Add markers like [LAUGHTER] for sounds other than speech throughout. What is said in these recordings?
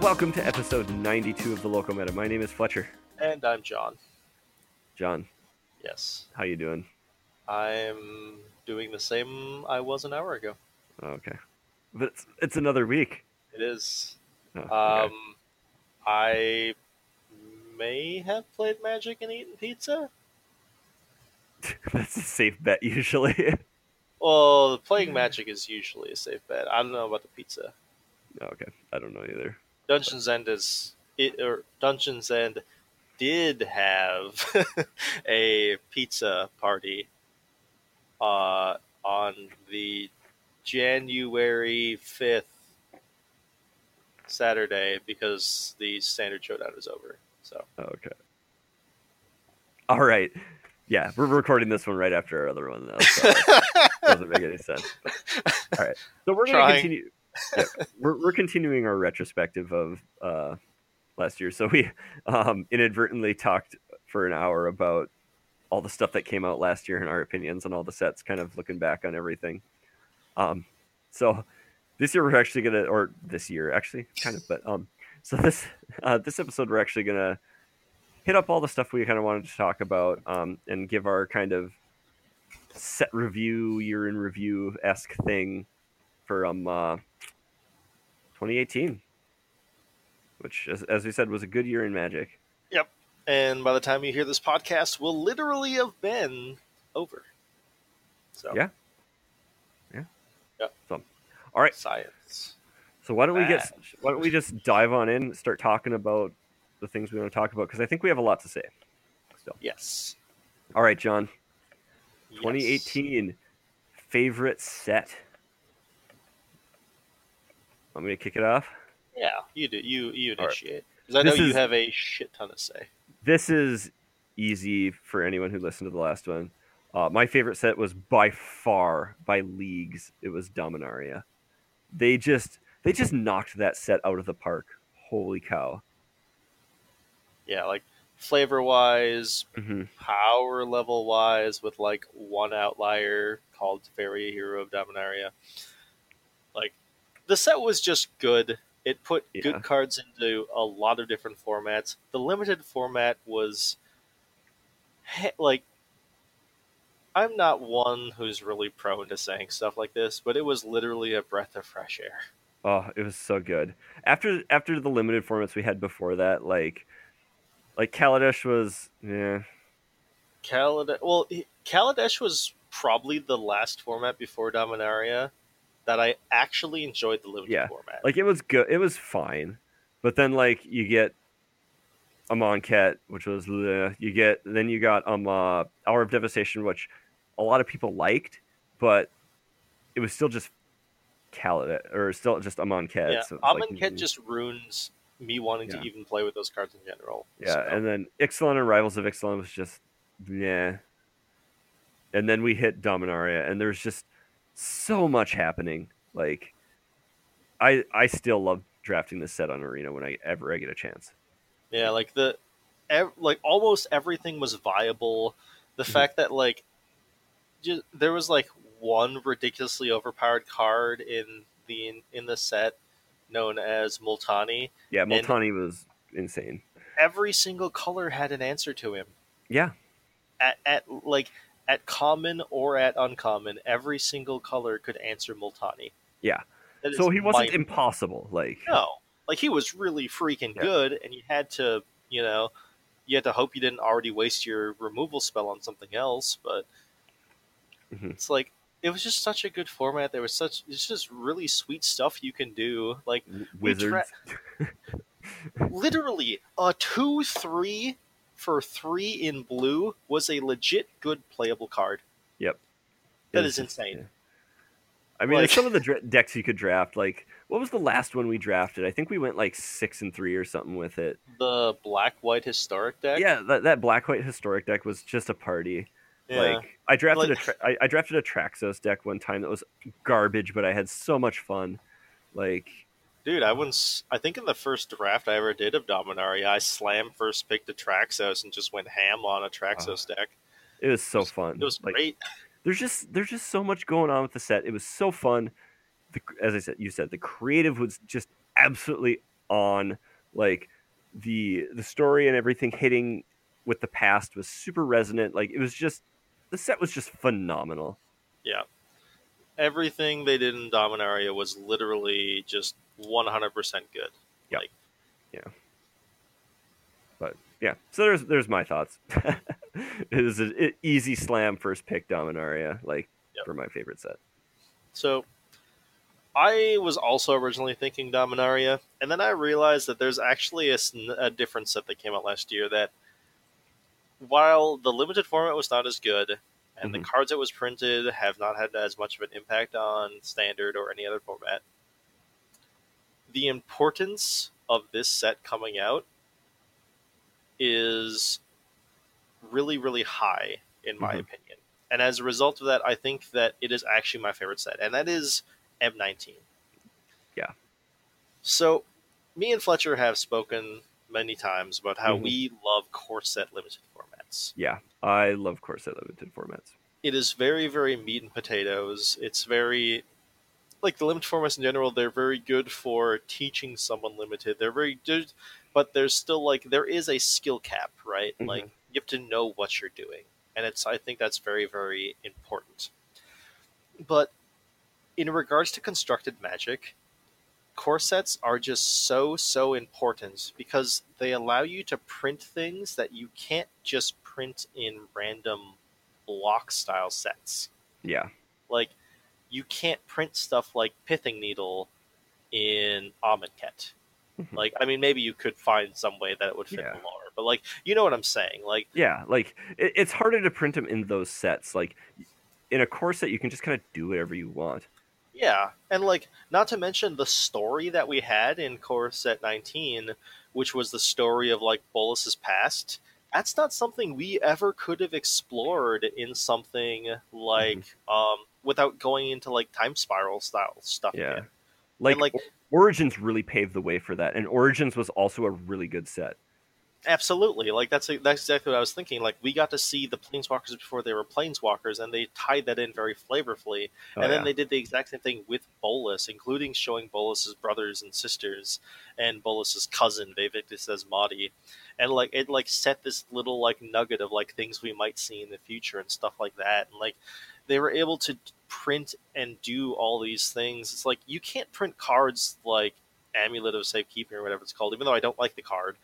Welcome to episode 92 of the Local Meta. My name is Fletcher. And I'm John. John, Yes. how you doing? I'm doing the same I was an hour ago. Oh, okay, but it's, it's another week. It is. Oh, okay. Um, I may have played Magic and eaten pizza. [LAUGHS] That's a safe bet usually. [LAUGHS] Well, playing Magic is usually a safe bet. I don't know about the pizza. Oh, okay, I don't know either. Dungeons End is it or Dungeons End did have [LAUGHS] a pizza party uh, on the January fifth Saturday because the standard showdown is over. So okay. All right. Yeah, we're recording this one right after our other one, though. So it doesn't make any sense. But- all right. So we're going to Trying. continue. Yeah, we're, we're continuing our retrospective of uh, last year. So we um, inadvertently talked for an hour about all the stuff that came out last year and our opinions on all the sets, kind of looking back on everything. Um, so this year we're actually gonna, or this year actually, kind of, but um, so this uh, this episode we're actually gonna hit up all the stuff we kind of wanted to talk about um, and give our kind of set review, year in review esque thing for um uh, 2018, which, as, as we said, was a good year in Magic. Yep. And by the time you hear this podcast, will literally have been over. So Yeah. Yeah, yeah. So, all right, science. so why don't we get why don't we just dive on in, start talking about the things we want to talk about because I think we have a lot to say. Still, Yes. all right, John. Yes. 2018 favorite set. Want me to kick it off? Yeah, you do. You you initiate because I know This you is- have a shit ton to say. This is easy for anyone who listened to the last one. Uh, my favorite set was by far, by leagues, it was Dominaria. They just they just knocked that set out of the park. Holy cow! Yeah, like flavor wise, hmm power level wise, with like one outlier called Teferi Hero of Dominaria. The set was just good. It put Yeah. good cards into a lot of different formats. The limited format was he- like I'm not one who's really prone to saying stuff like this, but it was literally a breath of fresh air. Oh, it was so good. After after the limited formats we had before that, like like Kaladesh was yeah. Kaladesh. Well, he- Kaladesh was probably the last format before Dominaria that I actually enjoyed the limited Yeah, format. like it was good it was fine but then like you get Amonkhet, which was bleh. you get then you got um uh, hour of devastation which a lot of people liked but it was still just Khaled or still just Amonkhet. yeah, so it's like- just ruins me wanting Yeah. to even play with those cards in general. yeah So, and then Ixalan and Rivals of Ixalan was just yeah and then we hit Dominaria and there's just so much happening like I I still love drafting this set on Arena when I ever I get a chance. yeah, like the ev- like almost everything was viable. The Mhm. fact that like just, there was like one ridiculously overpowered card in the in the set known as Multani. Yeah, Multani was insane. Every single color had an answer to him. Yeah, at, at like at common or at uncommon, every single color could answer Multani. Yeah. That so he wasn't mind- impossible. Like, no, like he was really freaking Yeah. good, and you had to, you know, you had to hope you didn't already waste your removal spell on something else. But Mhm. it's like it was just such a good format. There was such it's just really sweet stuff you can do. Like w- We tra- wizards. [LAUGHS] literally a two three for three in blue was a legit good playable card. Yep. that is, is insane. yeah. I mean, Like- some of the dra- decks you could draft. Like, what was the last one we drafted? I think we went like six and three or something with it. The black white historic deck. Yeah, that, that black white historic deck was just a party. Yeah. Like, I drafted Like- a tra- I, I drafted a Traxos deck one time that was garbage, but I had so much fun. Like, Dude, I once I think in the first draft I ever did of Dominaria, I slam first picked a Traxos and just went ham on a Traxos deck. it was so fun. It was like, great. there's just there's just so much going on with the set. It was so fun. The, as I said, you said the creative was just absolutely on. Like the the story and everything hitting with the past was super resonant. Like it was just the set was just phenomenal. Yeah. Everything they did in Dominaria was literally just 100% good. Yep. Like, yeah. But yeah, so there's there's my thoughts. [LAUGHS] it was an easy slam first pick Dominaria, like yep. for my favorite set. So I was also originally thinking Dominaria, and then I realized that there's actually a, a different set that came out last year that, while the limited format was not as good, and mm-hmm. the cards that was printed have not had as much of an impact on standard or any other format, the importance of this set coming out is really, really high, in my mm-hmm. opinion. And as a result of that, I think that it is actually my favorite set, and that is M19. Yeah. So, me and Fletcher have spoken many times about how mm-hmm. we love core set limited formats. Yeah, I love core set limited formats. It is very, very meat and potatoes. It's very like the limited formats in general. They're very good for teaching someone limited. They're very good, but there's still like there is a skill cap, right? Mm-hmm. Like you have to know what you're doing, and it's I think that's very, very important. But in regards to constructed magic, core sets are just so so important because they allow you to print things that you can't just print in random block style sets. Yeah. Like you can't print stuff like Pithing Needle in Amonkhet. Mm-hmm. like I mean maybe you could find some way that it would fit yeah. the lore, but like you know what I'm saying. Like Yeah, like it, it's harder to print them in those sets. Like in a core set you can just kind of do whatever you want. Yeah, and like not to mention the story that we had in Core Set 19, which was the story of like Bolas's past. That's not something we ever could have explored in something like mm-hmm. um, without going into like time spiral style stuff. Yeah, again. like and, like Origins really paved the way for that, and Origins was also a really good set. Absolutely, like that's that's exactly what I was thinking. Like we got to see the planeswalkers before they were planeswalkers, and they tied that in very flavorfully. Oh, and then yeah. they did the exact same thing with Bolas, including showing Bolas's brothers and sisters and Bolas's cousin Vaevictis Asmadi, and like it like set this little like nugget of like things we might see in the future and stuff like that. And like they were able to print and do all these things. It's like you can't print cards like Amulet of Safekeeping or whatever it's called, even though I don't like the card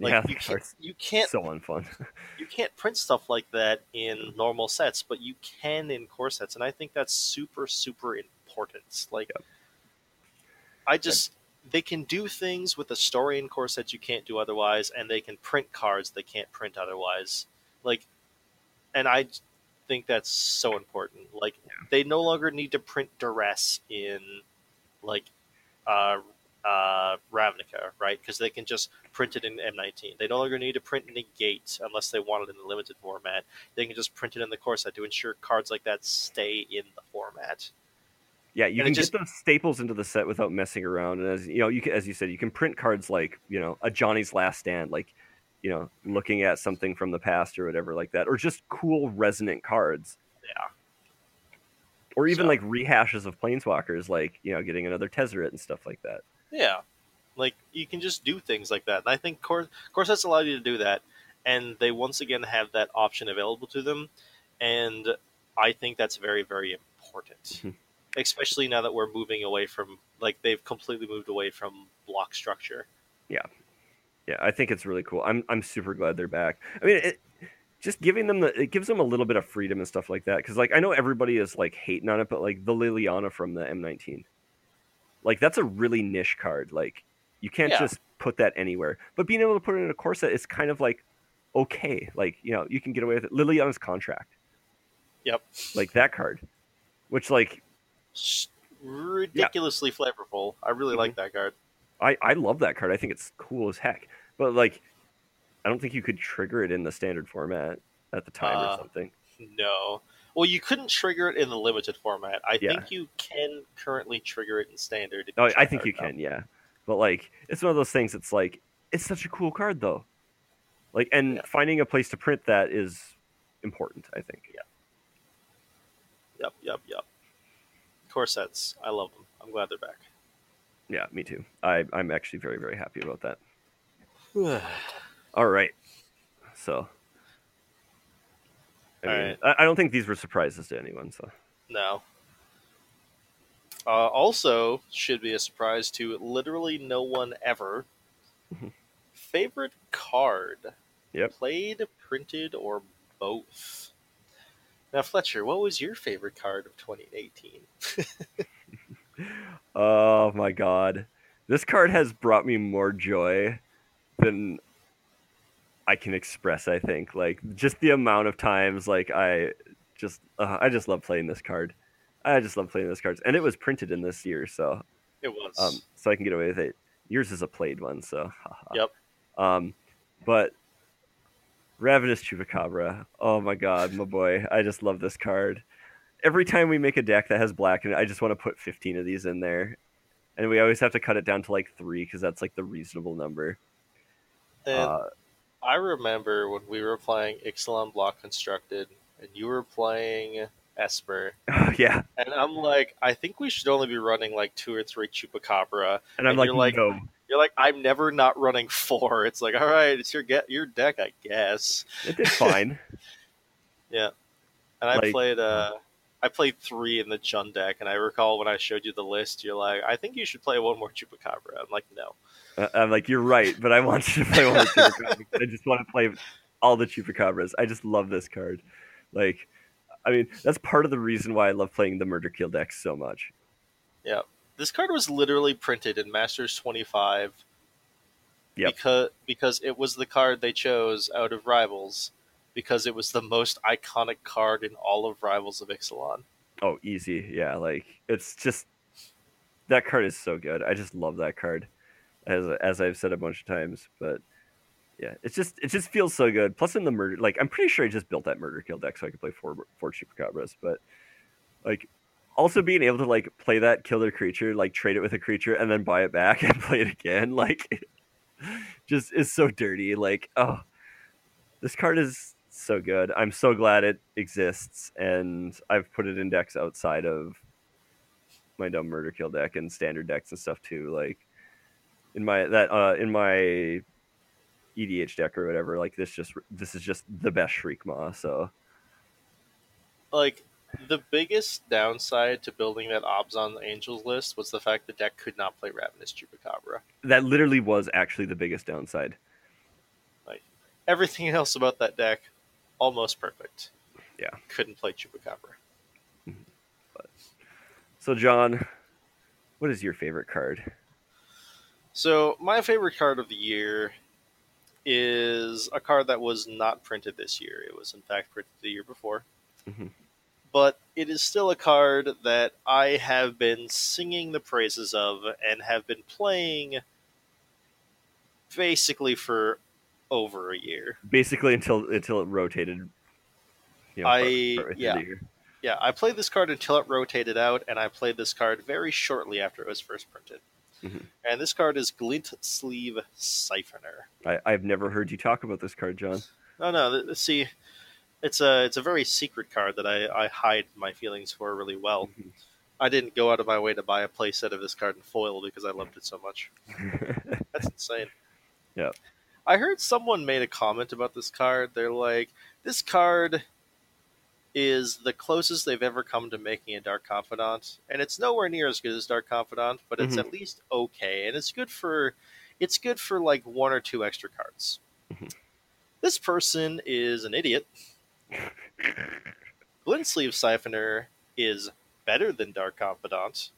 like yeah, you can't, you can't so unfun. [LAUGHS] you can't print stuff like that in normal sets, but you can in core sets, and I think that's super super important. Like, yep. I just they can do things with a story in core sets you can't do otherwise, and they can print cards they can't print otherwise. Like, and I think that's so important. Like, they no longer need to print duress in like uh, uh, Ravnica, right? Because they can just print it in M19. They no longer need to print negate unless they want it in the limited format. They can just print it in the core set to ensure cards like that stay in the format. Yeah, you and can just... get those staples into the set without messing around. And as you know, you can, as you said, you can print cards like you know a Johnny's Last Stand, like you know looking at something from the past or whatever like that, or just cool resonant cards. Yeah. Or even so... like rehashes of planeswalkers, like you know getting another Tezzeret and stuff like that. Yeah, like you can just do things like that, and I think Core Core sets allow you to do that, and they once again have that option available to them, and I think that's very very important, mm-hmm. especially now that we're moving away from like they've completely moved away from block structure. Yeah, yeah, I think it's really cool. I'm I'm super glad they're back. I mean, it, just giving them the it gives them a little bit of freedom and stuff like that because like I know everybody is like hating on it, but like the Liliana from the M19 like that's a really niche card. Like you can't yeah. just put that anywhere. But being able to put it in a core set is kind of like okay. Like you know you can get away with it. Liliana's contract. Yep. Like that card, which like ridiculously yeah. flavorful. I really mm-hmm. like that card. I I love that card. I think it's cool as heck. But like, I don't think you could trigger it in the standard format at the time uh, or something. No. Well, you couldn't trigger it in the limited format. I yeah. think you can currently trigger it in standard. Oh, I think you can, yeah. But like, it's one of those things. It's like it's such a cool card, though. Like, and yeah. finding a place to print that is important. I think. Yeah. Yep. Yep. Yep. Core sets. I love them. I'm glad they're back. Yeah, me too. I I'm actually very very happy about that. All right, so. I, mean, right. I, I don't think these were surprises to anyone. So No. Uh, also, should be a surprise to literally no one ever. Mhm. Favorite card? Yep. Played, printed, or both? Now, Fletcher, what was your favorite card of 2018? [LAUGHS] Oh my god. This card has brought me more joy than I can express, I think. Like just the amount of times like I just uh, I just love playing this card. I just love playing this cards. And it was printed in this year, so It was. um so I can get away with it. Yours is a played one, so. Yep. Um but Ravenous Chupacabra. Oh my god, my boy. I just love this card. Every time we make a deck that has black in it, I just want to put 15 of these in there. And we always have to cut it down to like three because that's like the reasonable number. And Uh, I remember when we were playing Ixalan Block Constructed, and you were playing Esper, [LAUGHS] yeah. and I'm like, I think we should only be running like two or three Chupacabra. And I'm And like, you're like- no. You're like, I'm never not running four. [LAUGHS] It's like, all right, it's your get your deck, I guess. It did fine. [LAUGHS] Yeah. And I Like- played uh I played three in the Chun deck, and I recall when I showed you the list, you're like, I think you should play one more Chupacabra. I'm like, no. Uh, I'm like, you're right, but I want you to play one more Chupacabra. I just want to play all the Chupacabras. I just love this card. Like, I mean, that's part of the reason why I love playing the Murder Kill deck so much. Yeah, this card was literally printed in Masters 25 Yep. because because it was the card they chose out of Rivals because it was the most iconic card in all of Rivals of Ixalan. Oh, easy. Yeah, like it's just that card is so good. I just love that card, as as I've said a bunch of times. But yeah, it's just it just feels so good. Plus, in the murder, like I'm pretty sure I just built that murder kill deck so I could play four four chupacabras. But like also being able to like play that kill their creature, like trade it with a creature, and then buy it back [LAUGHS] and play it again, like [LAUGHS] just is so dirty. Like oh, this card is so good. I'm so glad it exists, and I've put it in decks outside of my dumb murder kill deck and standard decks and stuff too. Like in my that uh in my EDH deck or whatever. Like this just this is just the best Shriek Maw. So Like the biggest downside to building that obs on the Angels list was the fact the deck could not play Ravenous Chupacabra. that literally was actually the biggest downside. Like everything [LAUGHS] else about that deck, almost perfect. Yeah. Couldn't play Chupacabra. But. So John, what is your favorite card? So my favorite card of the year is a card that was not printed this year. It was in fact printed the year before. Mhm. But it is still a card that I have been singing the praises of and have been playing basically for over a year. Basically until until it rotated. You I- partway through yeah. Yeah, I played this card until it rotated out, and I played this card very shortly after it was first printed. Mhm. And this card is Glint Sleeve Siphoner. I, I've never heard you talk about this card, John. Oh no! th- See, it's a it's a very secret card that I, I hide my feelings for really well. Mhm. I didn't go out of my way to buy a playset of this card in foil because I loved it so much. [LAUGHS] That's insane. Yep. I heard someone made a comment about this card. They're like, this card is the closest they've ever come to making a Dark Confidant, and it's nowhere near as good as Dark Confidant, but it's Mhm. at least okay, and it's good for it's good for like one or two extra cards. Mhm. This person is an idiot. [LAUGHS] Glint Sleeve Siphoner is better than Dark Confidant,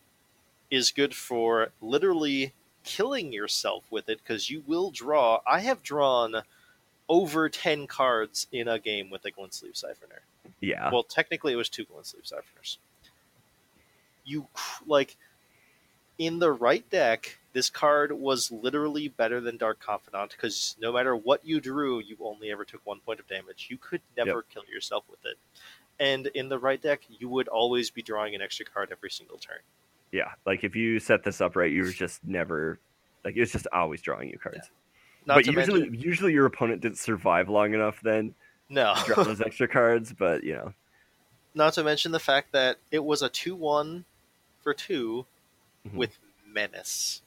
is good for literally killing yourself with it because you will draw. I have drawn over 10 cards in a game with a Glint Sleeve Siphoner. yeah. Well, technically, it was two Glint Sleeve Siphoners. You, like, in the right deck, this card was literally better than Dark Confidant because no matter what you drew, you only ever took one point of damage. You could never kill yourself with it. And in the right deck, you would always be drawing an extra card every single turn. Yeah. Like if you set this up right, you were just never like it was just always drawing you cards. Not but usually mention, usually your opponent didn't survive long enough then no. to draw those extra cards, but you know. [LAUGHS] Not to mention the fact that it was a 2 1 for 2 Mhm. with Menace.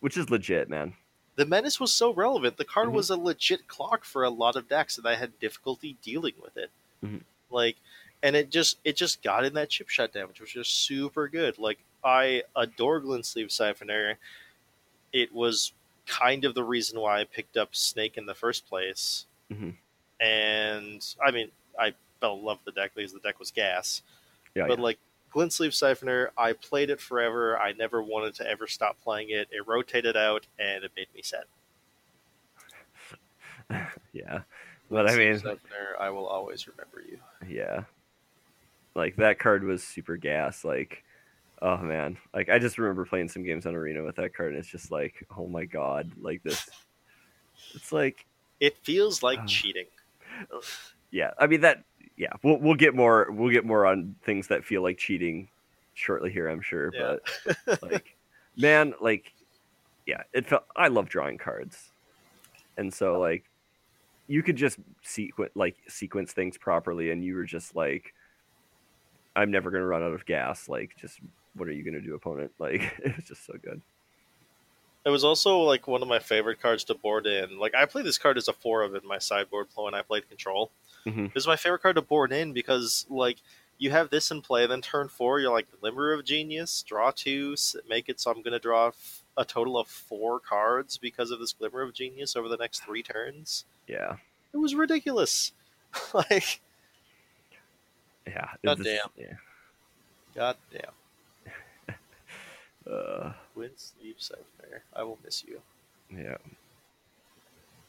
which is legit, man. The Menace was so relevant. The card Mhm. was a legit clock for a lot of decks, and I had difficulty dealing with it. Mhm. Like, and it just it just got in that chip shot damage, which was super good. Like, I adore Glint Sleeve Siphoner. It was kind of the reason why I picked up Snake in the first place. Mhm. And I mean, I fell in love with the deck because the deck was gas. Yeah, but like Glint Sleeve Siphoner, I played it forever. I never wanted to ever stop playing it. It rotated out, and it made me sad. [LAUGHS] yeah. yeah. But I mean, Siphoner, I will always remember you. yeah. Like that card was super gas. Like, oh man. Like I just remember playing some games on Arena with that card, and it's just like, oh my god, like this. It's like, It feels like Uh, cheating. yeah. I mean that. Yeah, we'll we'll get more we'll get more on things that feel like cheating shortly here, I'm sure. Yeah. But [LAUGHS] like, man, like, yeah, it felt. I love drawing cards, and so like, you could just sequence like sequence things properly, and you were just like, I'm never gonna run out of gas. Like, just what are you gonna do, opponent? [LAUGHS] Like, it was just so good. It was also like one of my favorite cards to board in. Like I played this card as a four of in my sideboard play when I played control. Mhm. This is my favorite card to board in because like you have this in play, then turn four, you're like Glimmer of Genius, draw two, make it so I'm gonna draw f- a total of four cards because of this Glimmer of Genius over the next three turns. Yeah, It was ridiculous. [LAUGHS] like yeah. God it's just- Yeah. God damn. Uh, Glint Sleeve Siphoner. I will miss you. Yeah.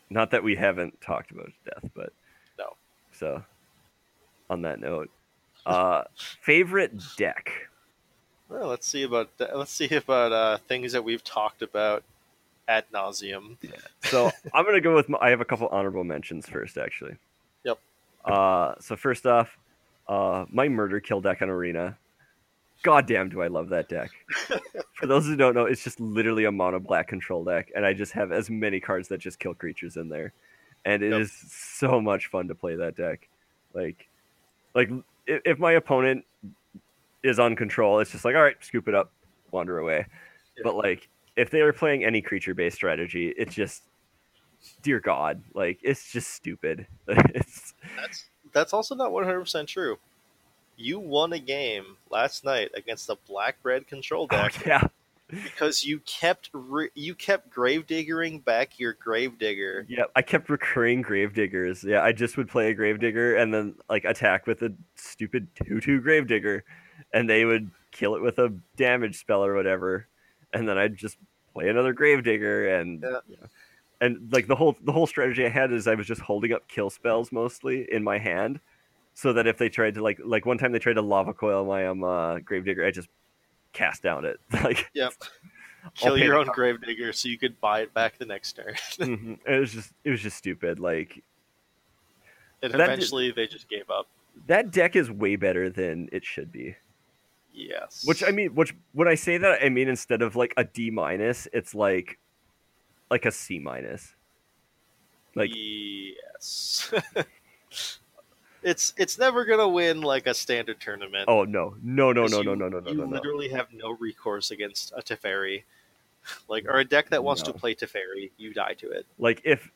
Not that we haven't talked about death, but No. So, on that note, uh, favorite deck. Well, let's see about let's see about uh, things that we've talked about ad nauseum. So I'm gonna go with. My, I have a couple honorable mentions first, actually. Yep. Uh, so first off, uh, my murder kill deck on Arena. God damn, do I love that deck. [LAUGHS] For those who don't know, it's just literally a mono black control deck, and I just have as many cards that just kill creatures in there, and it is Yep. so much fun to play that deck. Like, like if, if my opponent is on control, it's just like, all right, scoop it up, wander away. Yeah. But like, if they are playing any creature based strategy, it's just, dear God, like it's just stupid. [LAUGHS] it's That's that's also not one hundred percent true. You won a game last night against a black red control oh, deck yeah, because you kept re- you kept gravediggering back your gravedigger. yeah. I kept recurring gravediggers. Yeah, I just would play a gravedigger and then like attack with a stupid two two gravedigger, and they would kill it with a damage spell or whatever, and then I'd just play another gravedigger and. Yeah. yeah. And like the whole the whole strategy I had is I was just holding up kill spells mostly in my hand, so that if they tried to like like one time they tried to lava coil my um uh, gravedigger, I just cast down it [LAUGHS] like Yep. [LAUGHS] Kill your own gravedigger so you could buy it back the next turn. [LAUGHS] Mhm. it was just it was just stupid. Like and eventually they just gave up. that deck is way better than it should be. Yes. Which I mean, which when I say that, I mean instead of like a D minus, it's like like a C minus. Like yes. It's it's never gonna win like a standard tournament. oh no no no no no no no no You no no. literally have no recourse against a Teferi. [LAUGHS] Like, or a deck that wants No. to play Teferi, you die to it. Like if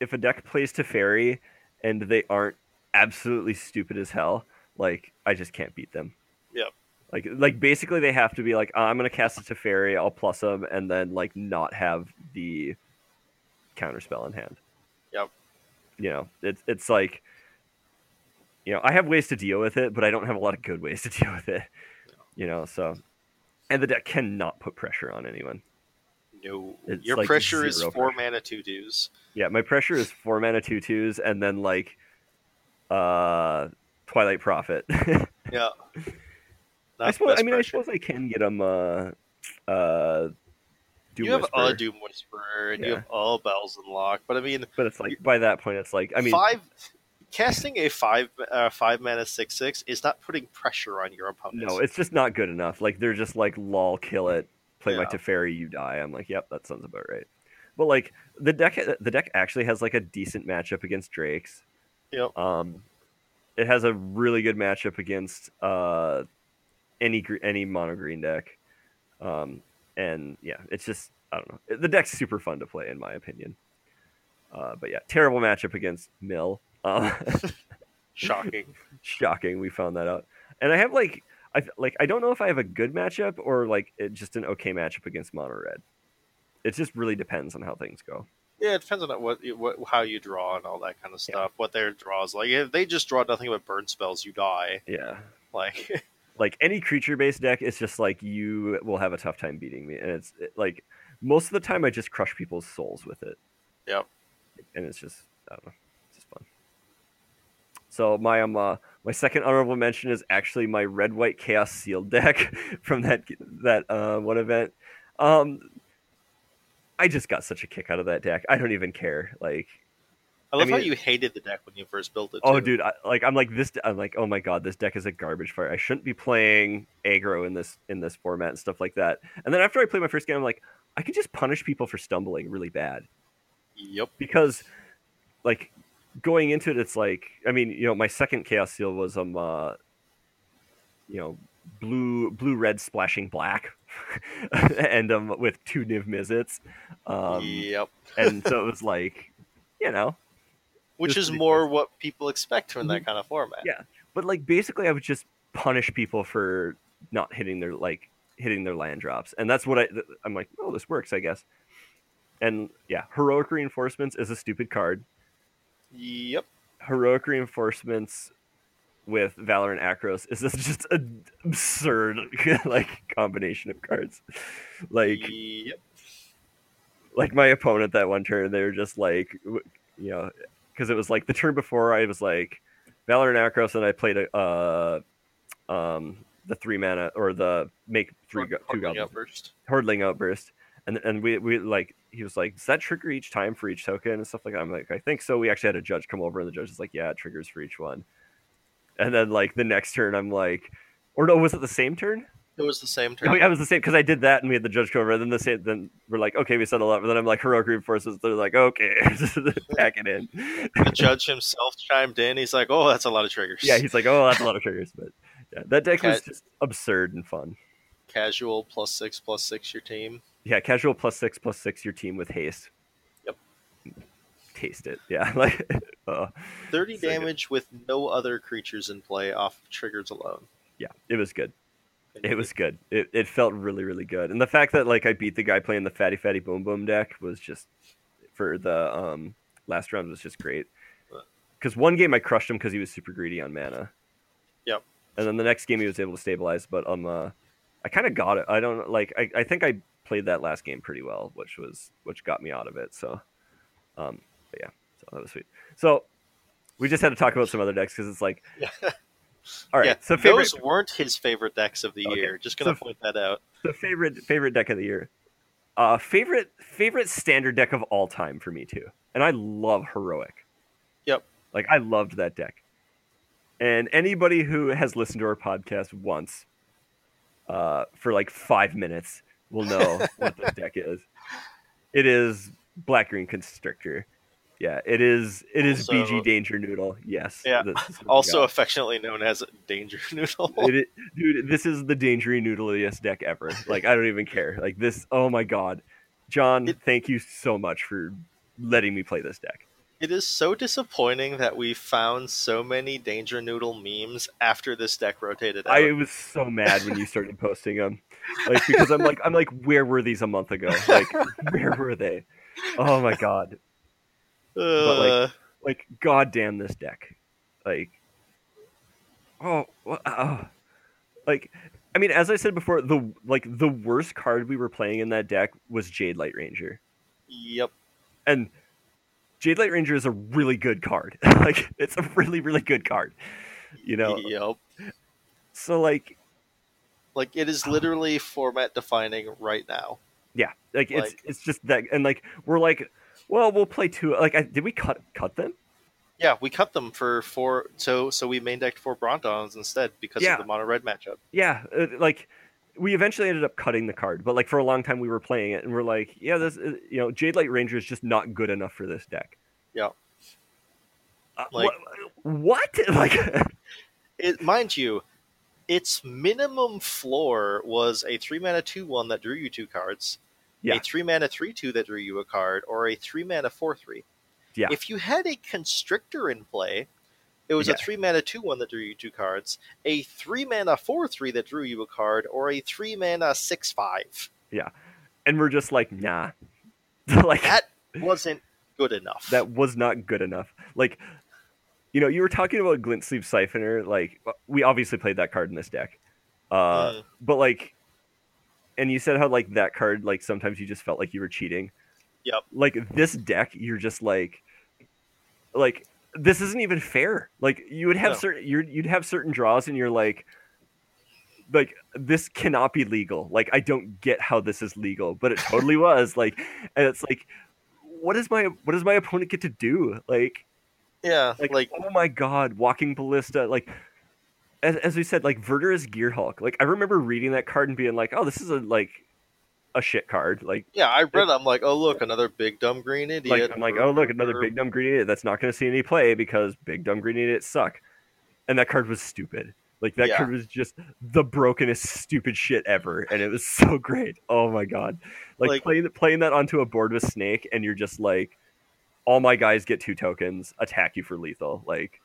if a deck plays Teferi and they aren't absolutely stupid as hell, like I just can't beat them. Yep. Like like basically they have to be like "Ah, I'm gonna cast a Teferi, I'll plus them, and then like not have the counterspell in hand. Yep. You know, it's it's like you know, I have ways to deal with it, but I don't have a lot of good ways to [LAUGHS] deal with it. You know, so and the deck cannot put pressure on anyone. No. It's Your like pressure is four pressure. mana two twos. Yeah, my pressure is four mana two twos, and then like uh Twilight Prophet. [LAUGHS] Yeah. I suppose. I mean, I suppose I can get them. Uh, uh, Doom you have Whisperer, a Doom Whisperer and you Yeah. have all bells and Lock, but I mean, but it's like by that point, it's like I mean, five casting a five uh, five mana six six is not putting pressure on your opponent. no, it's just not good enough. Like they're just like lol, kill it, play my Yeah. Teferi, you die. I'm like, yep, that sounds about right. But like the deck, the deck actually has like a decent matchup against Drakes. Yep. Um, it has a really good matchup against uh any any mono green deck. Um, and yeah, it's just I don't know. The deck's super fun to play in my opinion. Uh, but yeah, terrible matchup against Mill. Uh, [LAUGHS] Shocking. shocking, we found that out. And I have like I like I don't know if I have a good matchup or like it, just an okay matchup against mono red. It just really depends on how things go. Yeah, it depends on what, what how you draw and all that kind of stuff. What their draws like. If they just draw nothing but burn spells, you die. Yeah. Like [LAUGHS] Like any creature based deck, it's just like you will have a tough time beating me. And it's it- like most of the time I just crush people's souls with it. Yep. And it's just I don't know. It's just fun. So my um uh, my second honorable mention is actually my red white chaos sealed deck [LAUGHS] from that that uh, one event. Um I just got such a kick out of that deck. I don't even care. Like I love how mean- you hated the deck when you first built it. Oh, too. dude! I, like I'm like this. I'm like, oh my god, this deck is a garbage fire. I shouldn't be playing aggro in this in this format and stuff like that. And then after I play my first game, I'm like, I could just punish people for stumbling really bad Yep. because, like, going into it, it's like, I mean, you know, my second chaos seal was um, uh, you know, blue blue red splashing black, [LAUGHS] and um with two Niv Mizzets, um, yep. and so it [LAUGHS] was like, you know, Which is more what people expect from that kind of format. Yeah. but like basically i would just punish people for not hitting their like hitting their land drops and that's what i i'm like oh this works i guess and yeah heroic reinforcements is a stupid card Yep. heroic reinforcements with valor and Akros is this [LAUGHS] just an absurd [LAUGHS] like combination of cards like Yep. like my opponent that one turn, they were just like, you know, because it was like the turn before I was like Valor and Akros, and I played a, uh, um, the three mana or the make three go- two goblins outburst. Hordeling Outburst, and and we we like he was like, does that trigger each time for each token and stuff like that? I'm like, I think so. We actually had a judge come over, and the judge is like, yeah, it triggers for each one. And then like the next turn, I'm like, or no, was it the same turn? It was the same oh, turn. Oh, yeah, it was the same because I did that and we had the judge come over. And then the same, then we're like, okay, we settle up. And then I'm like, heroic reinforcements. They're like, okay, [LAUGHS] pack it in. the judge himself chimed in. He's like, "Oh, that's a lot of triggers." Yeah, he's like, oh, that's a lot of [LAUGHS] triggers. But yeah, that deck was just absurd and fun. casual plus six plus six your team. Yeah, casual plus six plus six your team with haste. Yep. Taste it. Yeah, [LAUGHS] like, uh, Thirty So good. damage with no other creatures in play off of triggers alone. yeah, it was good. It was good. It, it felt really, really good. And the fact that like I beat the guy playing the fatty fatty boom boom deck was just for the um last round was just great. Because one game I crushed him because he was super greedy on mana. Yep. And then the next game he was able to stabilize, but um uh, I kind of got it. I don't like I, I think I played that last game pretty well, which was which got me out of it. So um but yeah, so that was sweet. So we just had to talk about some other decks because it's like [LAUGHS] Yeah. all right. yeah, so favorite those weren't his favorite decks of the Okay. year. Just gonna So- point that out. the favorite favorite deck of the year. Uh, favorite favorite standard deck of all time for me too, and I love heroic. Yep. Like I loved that deck, and anybody who has listened to our podcast once, uh, for like five minutes, will know what this deck is. It is black green constrictor. Yeah, it is. It is Also- BG Danger Noodle. Yes. Yeah, this is what we Also affectionately known as Danger [LAUGHS] Noodle. It dude, this is the dangery noodliest deck ever. [LAUGHS] Like, I don't even care. Like this. Oh my god, John, It- thank you so much for letting me play this deck. It is so disappointing that we found so many Danger Noodle memes after this deck rotated out. I was so mad when you started [LAUGHS] posting them, like because I'm like I'm like, [LAUGHS] where were these a month ago? Like, where were they? Oh my god, but, like, Uh, like goddamn this deck, like, oh, oh, like. I mean, as I said before, the like the worst card we were playing in that deck was Jadelight Ranger. yep. and Jadelight Ranger is a really good card. [LAUGHS] like it's a really really good card. You know. Yep. So like Like it is literally format defining right now. yeah, like it's Like- it's just that and like we're like well we'll play two like I, did we cut cut them? Yeah, we cut them for four. So so we main decked four Brontodons instead because Yeah. of the mono red matchup. Yeah, uh, like we eventually ended up cutting the card, but like for a long time we were playing it and we're like yeah this is, you know Jadelight Ranger is just not good enough for this deck. Yeah. Uh, Like- what? what? [LAUGHS] Like It mind you, its minimum floor was a three mana two one that drew you two cards, Yeah. a three mana three two that drew you a card, or a three mana four three. Yeah. If you had a constrictor in play, it was Yeah. a three mana two one that drew you two cards, a three mana four three that drew you a card, or a three mana six five. Yeah. and we're just like, nah. [LAUGHS] like That wasn't good enough. that was not good enough. Like, you know, you were talking about Glint Sleeve Siphoner. Like, we obviously played that card in this deck, uh, Mm. but like, and you said how like that card, like sometimes you just felt like you were cheating. Yep. Like this deck, you're just like, like this isn't even fair. Like you would have No. certain, you're, you'd have certain draws, and you're like. Like this cannot be legal. Like I don't get how this is legal, but it totally [LAUGHS] was. Like, and it's like, what is my what does my opponent get to do? Like, yeah, like, like oh my god, walking ballista. Like, as, as we said, like Verdurous Gearhulk. Like, I remember reading that card and being like, oh, this is a like a shit card. Like, yeah, I read. I'm like, oh look, another big dumb green idiot. like I'm like, oh look, another big dumb green idiot that's not going to see any play because big dumb green idiots suck. And that card was stupid. Like that Yeah. card was just the brokenest stupid shit ever, and it was [LAUGHS] so great. Oh my god, like, Like- playing playing that onto a board with Snake, and you're just like, all my guys get two tokens, attack you for lethal. Like,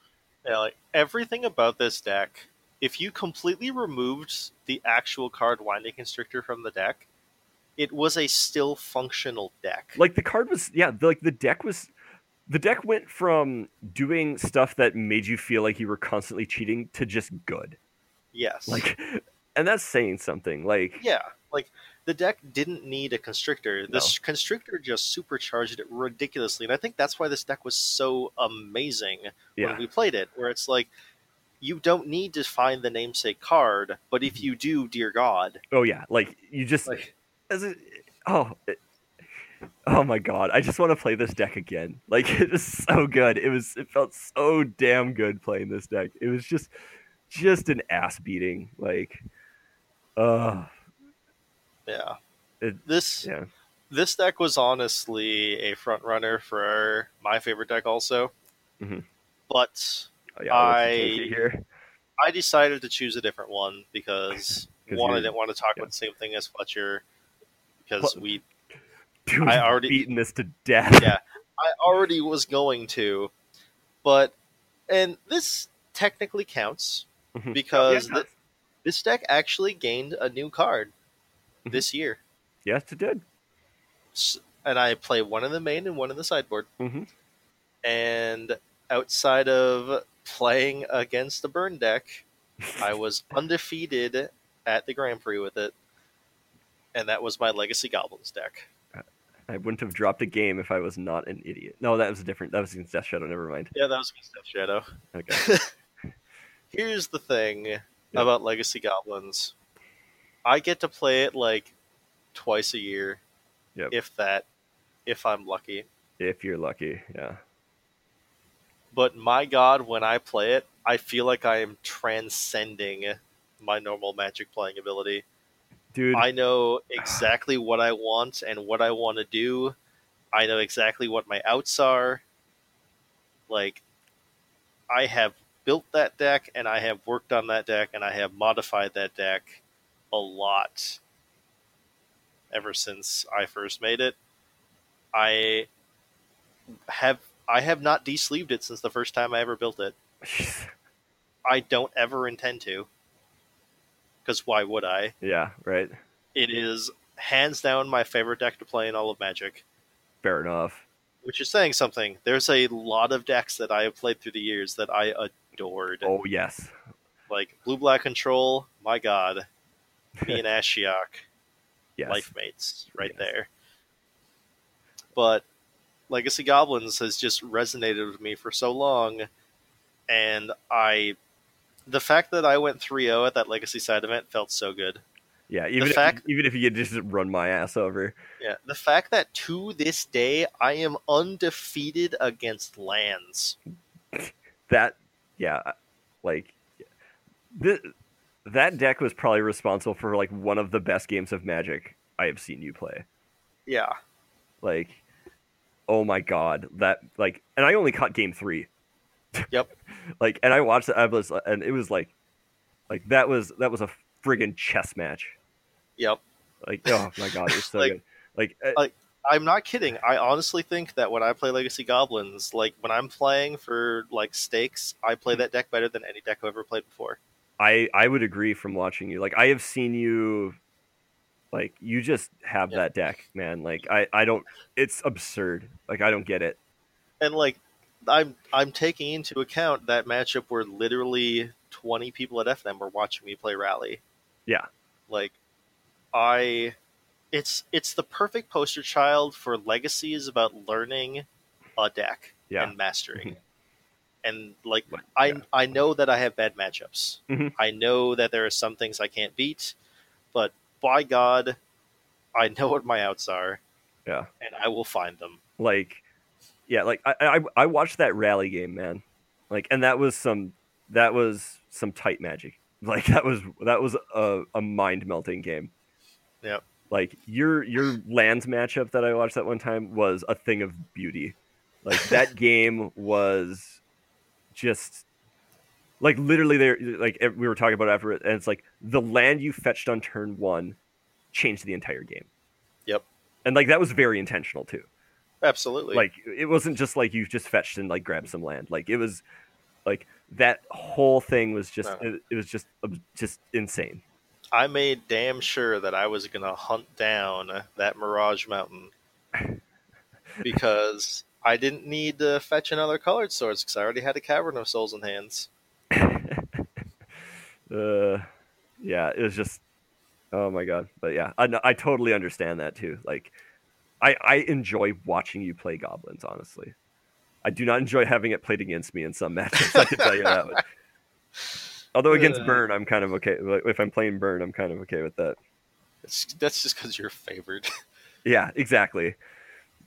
Yeah, like everything about this deck, if you completely removed the actual card Winding Constrictor from the deck, it was a still functional deck. like the card was yeah the, like the deck was the deck went from doing stuff that made you feel like you were constantly cheating to just good yes. like and that's saying something like yeah, like the deck didn't need a Constrictor. No. This Constrictor just supercharged it ridiculously, and I think that's why this deck was so amazing yeah when we played it. Where it's like. You don't need to find the namesake card, but if you do, dear God, oh yeah like you just like as it, oh it, oh my god i just want to play this deck again [LAUGHS] like it was so good it was it felt so damn good playing this deck it was just just an ass beating like uh yeah, It- this yeah this deck was honestly a front runner for my favorite deck also Mhm. but oh, yeah I'll let you take I- [LAUGHS] i decided to choose a different one because [LAUGHS] one i didn't want to talk yeah. about the same thing as fletcher because Well- we [LAUGHS] Dude, I already- beaten this to death Yeah. i already was going to but and this technically counts Mhm. because Yeah, th- this deck actually gained a new card. This year yes it did S- and i play one in the main and one in the sideboard hmm and outside of playing against the burn deck, I [LAUGHS] was undefeated at the Grand Prix with it, and that was my Legacy Goblins deck. I wouldn't have dropped a game if I was not an idiot. No, that was a different. That was against Death Shadow. Never mind. Yeah, that was against Death Shadow. Okay. [LAUGHS] Here's the thing about Legacy Goblins: I get to play it like twice a year, Yep. if that, if I'm lucky. if you're lucky, yeah. But my God, when I play it, I feel like I am transcending my normal Magic playing ability. Dude, I know exactly what I want and what I want to do. I know exactly what my outs are. Like, I have built that deck and I have worked on that deck and I have modified that deck a lot ever since I first made it. I have I have not de-sleeved it since the first time I ever built it. [LAUGHS] I don't ever intend to. Because why would I? yeah, right. It is hands down my favorite deck to play in all of Magic, Fair enough. which is saying something. There's a lot of decks that I have played through the years that I adored. Oh yes. Like Blue Black Control, my god. Me and [LAUGHS] Ashiok, Yes. life mates, right Yes. there. But Legacy Goblins has just resonated with me for so long, and I. The fact that I went 3 0 at that Legacy side event felt so good. Yeah, even fact- if, even if you could just run my ass over. Yeah, the fact that to this day I am undefeated against lands. [LAUGHS] That yeah, like th- that deck was probably responsible for like one of the best games of Magic I have seen you play. Yeah, Like oh my god, that like and I only caught game 3. [LAUGHS] Yep. like and I watched it I was and it was like Like that was that was a friggin' chess match. Yep. Like oh my god, it was so [LAUGHS] Like- good. Like, uh, like- I'm not kidding. I honestly think that when I play Legacy Goblins, like when I'm playing for like stakes, I play that deck better than any deck I've ever played before. I I would agree from watching you. Like I have seen you like you just have Yeah. that deck, man. Like I I don't it's absurd. Like I don't get it. And like I'm I'm taking into account that matchup where literally 20 people at FNM were watching me play Rally. Yeah. Like I it's it's the perfect poster child for legacies about learning a deck Yeah. and mastering. Mm-hmm. And like But, I. I know that I have bad matchups. Mhm. I know that there are some things I can't beat, but by God, I know what my outs are. Yeah. and I will find them. Like yeah, like I I I watched that rally game, man. Like and that was some that was some tight magic. [LAUGHS] Like that was that was a, a mind melting game. Yep. Like your your lands matchup that I watched that one time was a thing of beauty. Like that [LAUGHS] game was just like literally there like we were talking about it after it and it's like the land you fetched on turn 1 changed the entire game. Yep. And like that was very intentional too. Absolutely. Like it wasn't just like you just fetched and like grabbed some land. Like it was like that whole thing was just No. it, it was just um, just insane. I made damn sure that I was gonna hunt down that Mirage Mountain [LAUGHS] because I didn't need to fetch another colored swords because I already had a Cavern of Souls in hands. [LAUGHS] uh, yeah, it was just oh my god. But yeah, I, I totally understand that too. Like I I enjoy watching you play goblins. Honestly, I do not enjoy having it played against me in some matches. I can tell you that. One. [LAUGHS] Although against Uh. Burn, I'm kind of okay. If I'm playing Burn, I'm kind of okay with that. It's, that's just because you're favored. [LAUGHS] Yeah, exactly.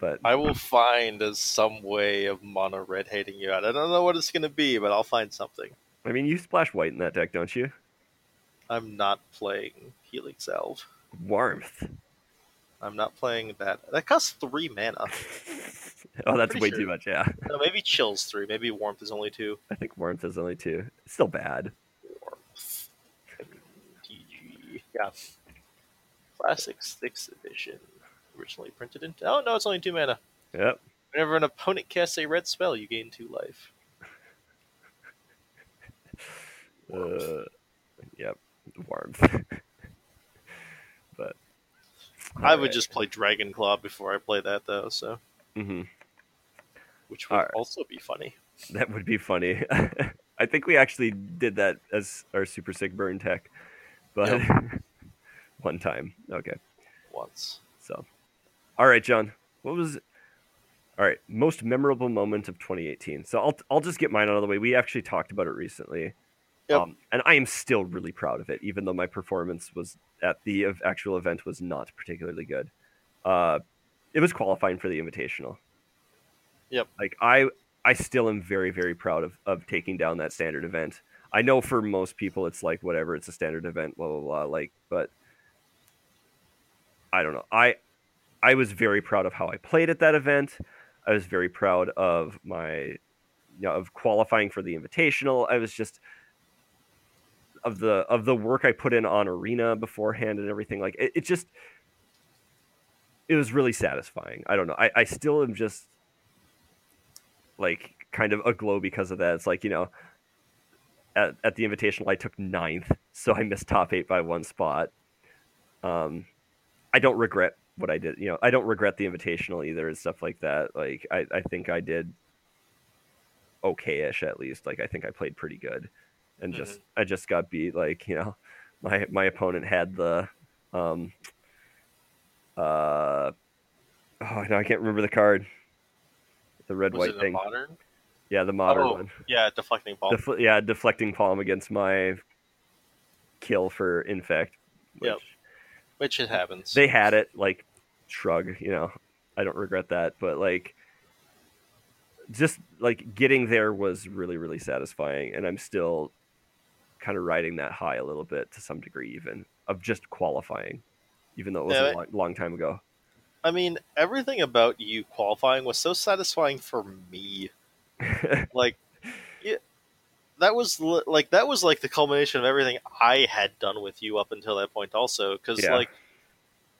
But I will find a, some way of mono red hating you out. I don't know what it's gonna be, but I'll find something. I mean, you splash white in that deck, don't you? I'm not playing Healing Salve. Warmth. I'm not playing that. That costs three mana. [LAUGHS] oh, that's way sure. too much. Yeah, No, maybe Chill's three. Maybe Warmth is only two. I think warmth is only two. It's still bad. Warmth. GG. Yeah. Classic 6th edition. Originally printed in. Oh, no, it's only two mana. Yep. Whenever an opponent casts a red spell, you gain two life. [LAUGHS] Uh, yep. Warmth. [LAUGHS] but I would just play Dragon Claw before I play that, though, so. hmm Which would Alright. also be funny. That would be funny. [LAUGHS] I think we actually did that as our super sick burn tech, but one time. Okay. Once. So, all right, John. What was? All right, most memorable moment of 2018. So I'll I'll just get mine out of the way. We actually talked about it recently, Yep. um, and I am still really proud of it, even though my performance was at the actual event was not particularly good. Uh, it was qualifying for the invitational. Yep. Like I I still am very very proud of of taking down that standard event. I know for most people it's like whatever, it's a standard event, blah blah blah. Like, but I don't know. I I was very proud of how I played at that event. I was very proud of my you know of qualifying for the invitational. I was just of the of the work I put in on arena beforehand and everything. Like it, it just it was really satisfying. I don't know. I, I still am just like kind of aglow because of that. It's like, you know, at, at the invitational I took ninth, so I missed top eight by one spot. Um I don't regret what I did. You know, I don't regret the invitational either and stuff like that. Like I, I think I did okay-ish at least. Like I think I played pretty good. And just I just got beat. Like, you know, [LAUGHS] my my opponent had the um uh oh no, I can't remember the card. The red Was white thing. modern? Yeah, the modern Oh, one. Yeah, deflecting. Defle- yeah, deflecting palm against my kill for infect. Which Yep. Which it happens. They had it, like shrug, you know. I don't regret that, but like just like getting there was really, really satisfying, and I'm still kind of riding that high a little bit to some degree, even of just qualifying, even though it was a long, long time ago. I mean, everything about you qualifying was so satisfying for me. [LAUGHS] Like, yeah, that was like that was like the culmination of everything I had done with you up until that point. Also, because Yeah. like,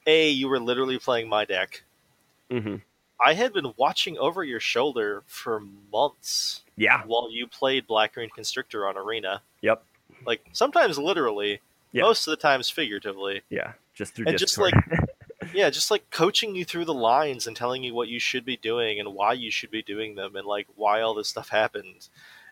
a you were literally playing my deck. hmm I had been watching over your shoulder for months Yeah. while you played Black Green Constrictor on Arena. Yep. Like sometimes literally, Yeah. most of the times figuratively. Yeah. Just through And just Discord. [LAUGHS] Yeah, just like coaching you through the lines and telling you what you should be doing and why you should be doing them and like why all this stuff happened.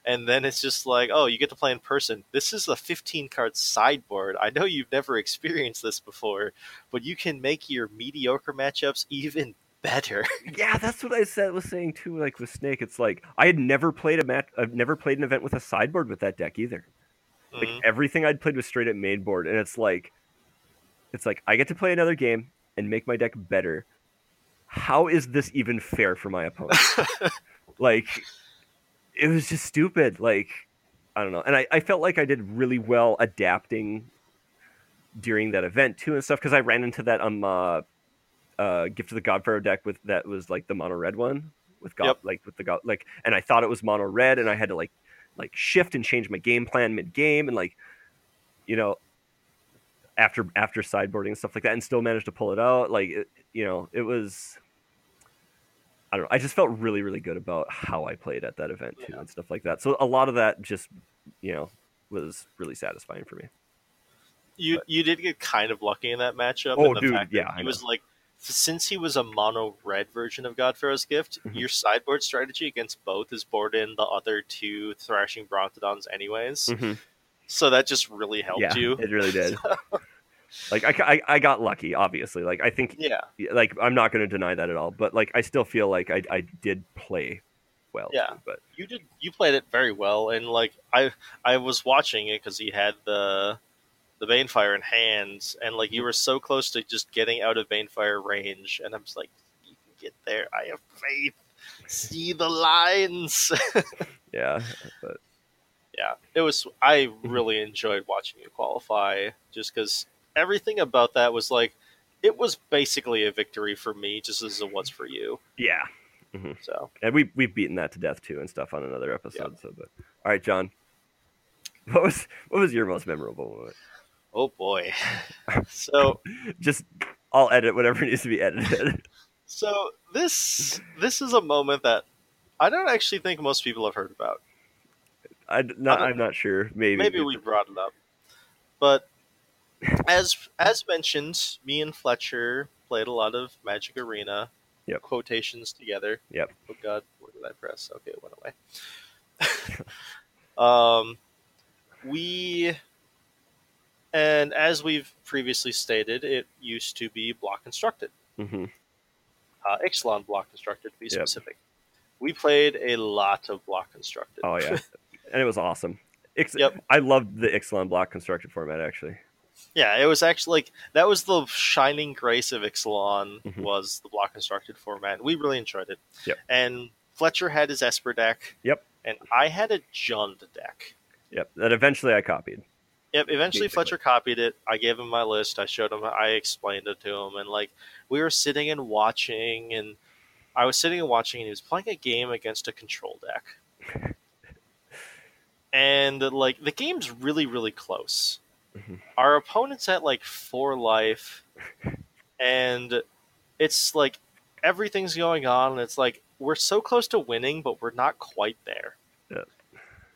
And then it's just like, oh, you get to play in person. This is a 15 card sideboard. I know you've never experienced this before, but you can make your mediocre matchups even [LAUGHS] better. yeah, that's what I said was saying too. Like with Snake, it's like I had never played a match. I've never played an event with a sideboard with that deck either. Like Mhm. everything I'd played was straight at main board, and it's like, it's like I get to play another game and make my deck better. How is this even fair for my opponent? [LAUGHS] like, it was just stupid. Like, I don't know, and I, I felt like I did really well adapting during that event too and stuff because I ran into that um uh, uh gift of the Godpharaoh deck with that was like the mono red one with God Yep. like with the God like and I thought it was mono red and I had to like like shift and change my game plan mid game and like you know after after sideboarding and stuff like that and still managed to pull it out like it, you know it was I don't know I just felt really really good about how I played at that event too Yeah. and stuff like that so a lot of that just you know was really satisfying for me You you did get kind of lucky in that matchup. Oh, the dude, yeah, he was like since he was a mono red version of Godpharaoh's Gift, Mhm. your sideboard strategy against both is board in the other two thrashing Brontodons anyways. So that just really helped yeah you. it really did [LAUGHS] like I, I, I got lucky obviously like I think Yeah. like I'm not going to deny that at all but like I still feel like I, I did play well Yeah. too, but You did you played it very well and like I I was watching it cuz he had the the Banefire in hands, and like you were so close to just getting out of Banefire range and I'm just like you can get there. I have faith. See the lines. [LAUGHS] yeah but yeah, it was. I Mm-hmm. really enjoyed watching you qualify, just because everything about that was like, it was basically a victory for me, just as it was for you. yeah. Mm-hmm. So. And we we've beaten that to death too and stuff on another episode so but all right John. What was what was your most memorable moment? Oh boy, [LAUGHS] so just I'll edit whatever [LAUGHS] needs to be edited. So this this is a moment that I don't actually think most people have heard about. I not, I'm not sure. Maybe Maybe we brought it up, but as as mentioned, me and Fletcher played a lot of Magic Arena Yep. quotations together. Yep. Oh God, what did I press? Okay, it went away. [LAUGHS] um, we and as we've previously stated, it used to be block constructed, hmm uh, Ixalan block constructed to be Yep. specific. We played a lot of block constructed. oh yeah [LAUGHS] and it was awesome Ix- Yep. I loved the Ixalan block constructed format actually Yeah, it was actually like that was the shining grace of Ixalan Mhm. was the block constructed format. We really enjoyed it. Yep. And Fletcher had his Esper deck. Yep. And I had a Jund deck. yep that eventually I copied Yep. Eventually, Basically. Fletcher copied it. I gave him my list. I showed him. I explained it to him, and like we were sitting and watching, and I was sitting and watching, and he was playing a game against a control deck. [LAUGHS] and like the game's really, really close. Mhm. Our opponent's at like four life, and it's like everything's going on, and it's like we're so close to winning, but we're not quite there. Yeah.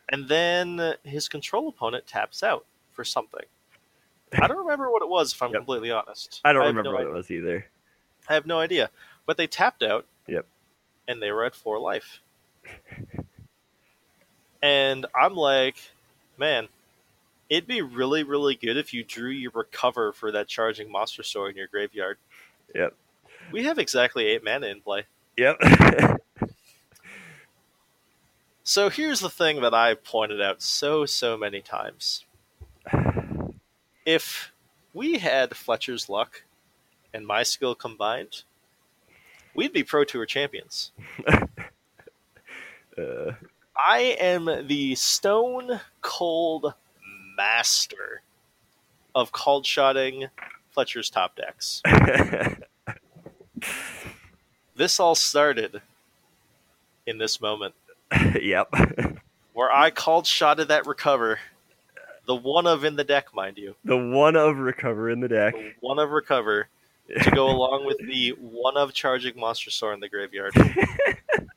And then his control opponent taps out for something. I don't remember what it was, if I'm Yep. completely honest. I don't have remember no what idea. it was either I have no idea. But they tapped out. Yep. And they were at four life. [LAUGHS] and I'm like, man, it'd be really, really good if you drew your recover for that charging Monstrosaur in your graveyard. Yep. We have exactly eight mana in play. Yep. [LAUGHS] So here's the thing that I pointed out so, so many times. If we had Fletcher's luck and my skill combined, we'd be Pro Tour champions. [LAUGHS] uh, I am the stone cold master of called shotting Fletcher's top decks. [LAUGHS] This all started in this moment. yep. where I called shot at that recover. The one of in the deck, mind you. The one of recover in the deck. The one of recover to go along with the one of charging Monstrosaur in the graveyard. [LAUGHS] and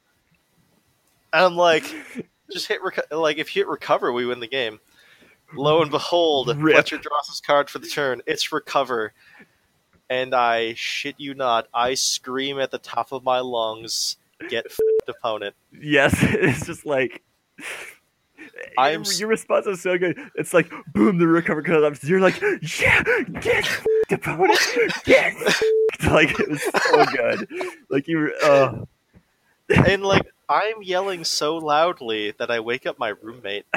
I'm like, just hit reco- like if you hit recover, we win the game. Lo and behold, Rip. Fletcher draws his card for the turn. It's recover. And I shit you not, I scream at the top of my lungs, get f***ed opponent. Yes, [LAUGHS] it's just like I your, your response is so good. It's like boom, the recover comes up. You're like, yeah, get f***ed, opponent, get [LAUGHS] f***ed." like it was so good. Like you were, uh, and like I'm yelling so loudly that I wake up my roommate. [LAUGHS]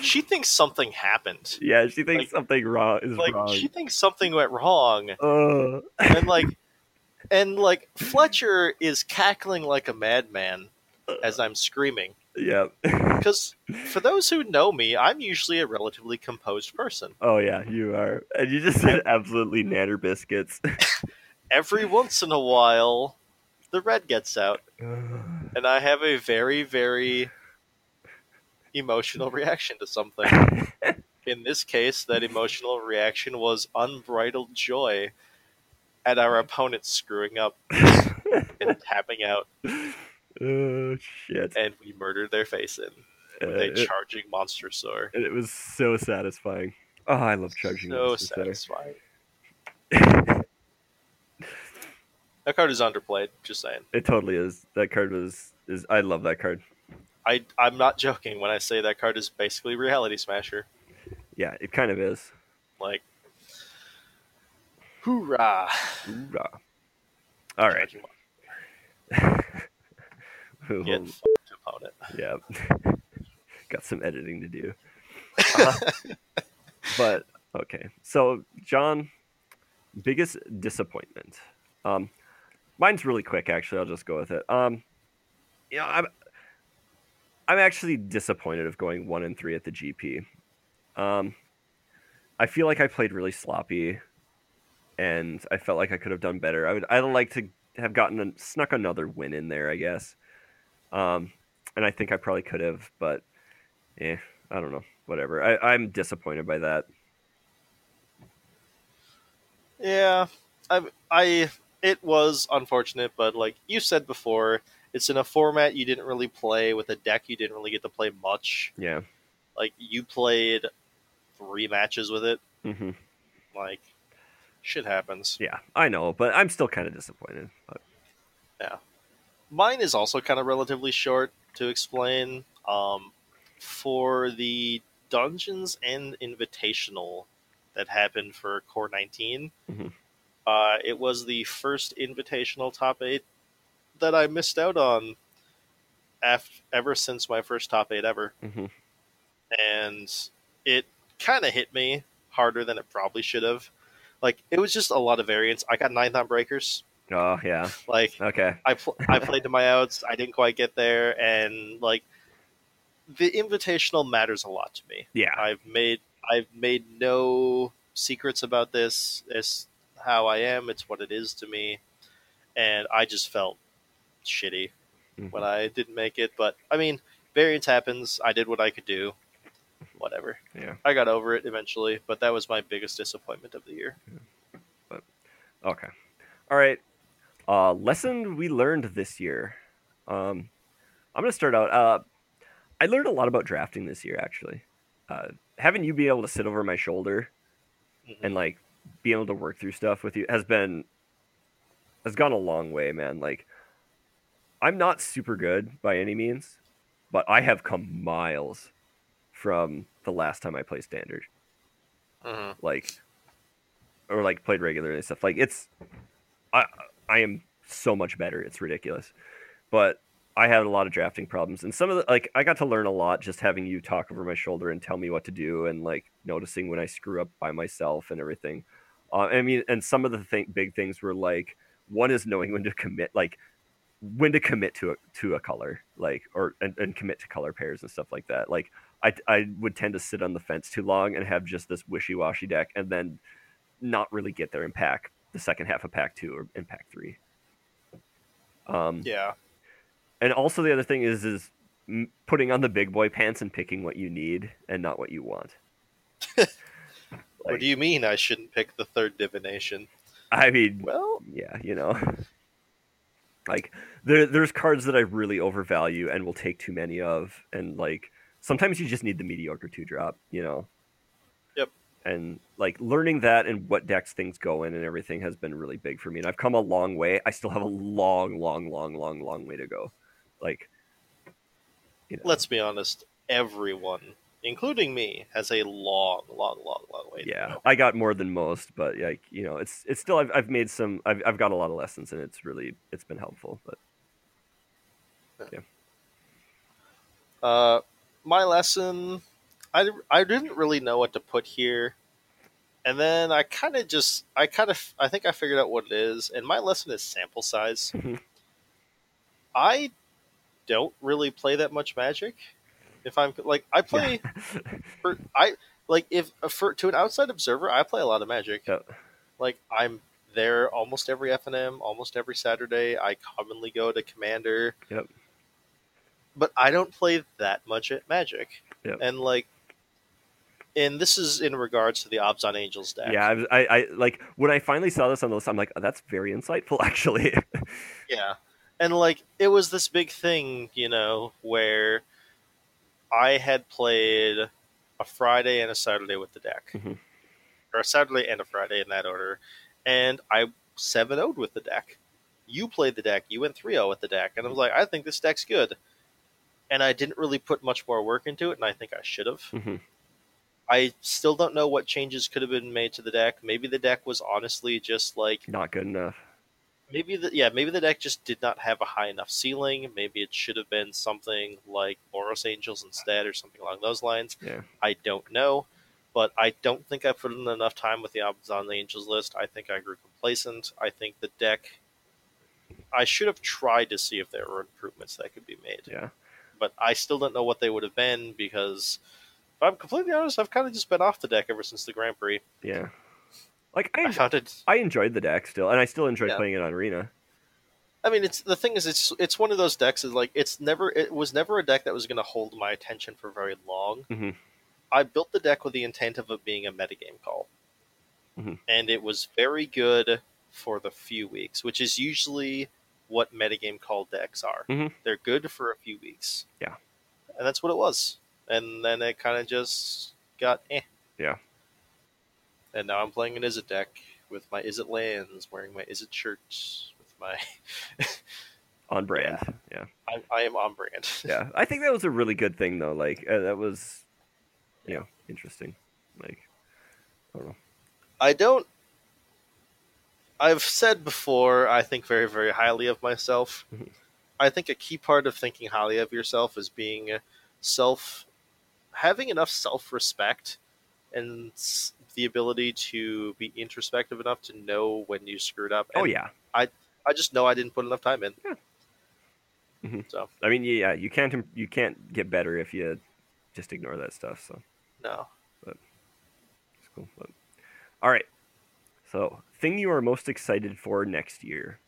She thinks something happened. yeah. She thinks Like- something wrong is Like wrong. she thinks something went wrong. Uh, and like and like Fletcher is cackling like a madman as I'm screaming. yeah. [LAUGHS] Because for those who know me, I'm usually a relatively composed person. Oh yeah, you are, and you just said absolutely nanner biscuits. [LAUGHS] Every once in a while, the red gets out, and I have a very, very emotional [LAUGHS] reaction to something. [LAUGHS] In this case, that emotional reaction was unbridled joy at our opponent screwing up and [LAUGHS] tapping out, oh shit! and we murdered their face in with Uh, a charging monster and it was so satisfying. Oh, I love charging. So satisfying. That card is underplayed. Just saying. It totally is. That card was is. I love that card. I I'm not joking when I say that card is basically Reality Smasher. Yeah, it kind of is. Like, hoorah! Hoorah. All right. [LAUGHS] Get opponent. yeah. [LAUGHS] Got some editing to do. [LAUGHS] Uh, but okay. So, John, biggest disappointment. Um, mine's really quick. Actually, I'll just go with it. Um, you know, I'm I'm actually disappointed of going one and three at the GP. Um, I feel like I played really sloppy, and I felt like I could have done better. I would I'd like to have gotten a, snuck another win in there. I guess. Um, and I think I probably could have, but yeah, I don't know. Whatever. I, I'm disappointed by that. Yeah, I I it was unfortunate, but like you said before, it's in a format you didn't really play with a deck you didn't really get to play much. Yeah. Like you played three matches with it. hmm Like shit happens. Yeah, I know, but I'm still kind of disappointed. But Yeah. Mine is also kind of relatively short to explain. Um, for the dungeons and invitational that happened for Core 19, Mhm. uh, it was the first invitational top eight that I missed out on af- ever since my first top eight ever. hmm And it kind of hit me harder than it probably should have. Like, it was just a lot of variance. I got ninth on breakers. Oh yeah. Like, Okay. I pl- I played to my outs. I didn't quite get there, and like the invitational matters a lot to me. Yeah. I've made I've made no secrets about this. It's how I am. It's what it is to me, and I just felt shitty Mhm. when I didn't make it. But I mean, variance happens. I did what I could do. Whatever. Yeah. I got over it eventually, but that was my biggest disappointment of the year. But okay. All right. Uh, lesson we learned this year. Um, I'm gonna start out. Uh, I learned a lot about drafting this year. Actually, uh, having you be able to sit over my shoulder Mhm. and like being able to work through stuff with you has been has gone a long way, man. Like, I'm not super good by any means, but I have come miles from the last time I played standard. Mhm. like or like played regularly and stuff. Like it's i i am so much better. It's ridiculous. But i had a lot of drafting problems. And some of the like i got to learn a lot just having you talk over my shoulder and tell me what to do and like noticing when i screw up by myself and everything. Uh, i mean and some of the th- big things were like one is knowing when to commit. Like when to commit to a to a color like or and, and commit to color pairs and stuff like that like I, I would tend to sit on the fence too long and have just this wishy-washy deck and then not really get there in pack the second half of pack two or in pack three um Yeah. and also the other thing is is putting on the big boy pants and picking what you need and not what you want. [LAUGHS] what do you mean I shouldn't pick the third divination? I mean, Well, yeah, you know, [LAUGHS] like there, there's cards that I really overvalue and will take too many of, and like sometimes you just need the mediocre two drop, you know. Yep. And like learning that and what decks things go in and everything has been really big for me, and I've come a long way. I still have a long, long, long, long, long way to go. Like, you know, let's be honest, everyone, including me, has a long, long, long, long way to yeah. I got more than most, but like you know, it's it's still I've, I've made some I've I've got a lot of lessons and it's really it's been helpful. But yeah. Uh, my lesson, I, I didn't really know what to put here. And then I kind of just, I kind of, I think I figured out what it is. And my lesson is sample size. [LAUGHS] I don't really play that much Magic. If I'm like, I play, for, I like if uh, for to an outside observer, I play a lot of Magic. Yep. Like I'm there almost every FNM, almost every Saturday. I commonly go to Commander. Yep. But I don't play that much at Magic. Yep. And like, and this is in regards to the Abzan Angels deck. Yeah, I, I, I like when I finally saw this on the list. I'm like, oh, that's very insightful, [LAUGHS] actually. Yeah. And like it was this big thing, you know, where I had played a Friday and a Saturday with the deck. Mhm. Or a Saturday and a Friday in that order. And I 7 0'd with the deck. You played the deck, you went 3 0 with the deck. And I was like, I think this deck's good. And I didn't really put much more work into it, and I think I should have. Mhm. I still don't know what changes could have been made to the deck. Maybe the deck was honestly just like Not good enough. Maybe the yeah maybe the deck just did not have a high enough ceiling maybe it should have been something like boros angels instead or something along those lines Yeah. i don't know but i don't think i put in enough time with the Abzan the angels list i think i grew complacent i think the deck i should have tried to see if there were improvements that could be made Yeah. but i still don't know what they would have been because if i'm completely honest i've kind of just been off the deck ever since the grand prix Yeah. Like I, i found it I enjoyed the deck still, and I still enjoyed Yeah. playing it on Arena. I mean, it's the thing is, it's it's one of those decks. Is like it's never it was never a deck that was going to hold my attention for very long. Mhm. I built the deck with the intent of it being a metagame call, Mhm. and it was very good for the few weeks, which is usually what metagame call decks are. Mhm. They're good for a few weeks. Yeah. and that's what it was. And then it kind of just got eh. Yeah. And now I'm playing an Izzet deck with my Izzet lands, wearing my Izzet shirts, with my [LAUGHS] On brand. Yeah. I, I am on brand. [LAUGHS] Yeah. I think that was a really good thing, though. Like uh, that was, you know, interesting. Like, I don't know. I don't. I've said before, I think very, very highly of myself. Mhm. I think a key part of thinking highly of yourself is being self, having enough self respect and the ability to be introspective enough to know when you screwed up. Oh yeah. I I just know I didn't put enough time in. Yeah. Mhm. So I mean, yeah, you can't you can't get better if you just ignore that stuff. So no, but it's cool. But, all right. So, thing you are most excited for next year?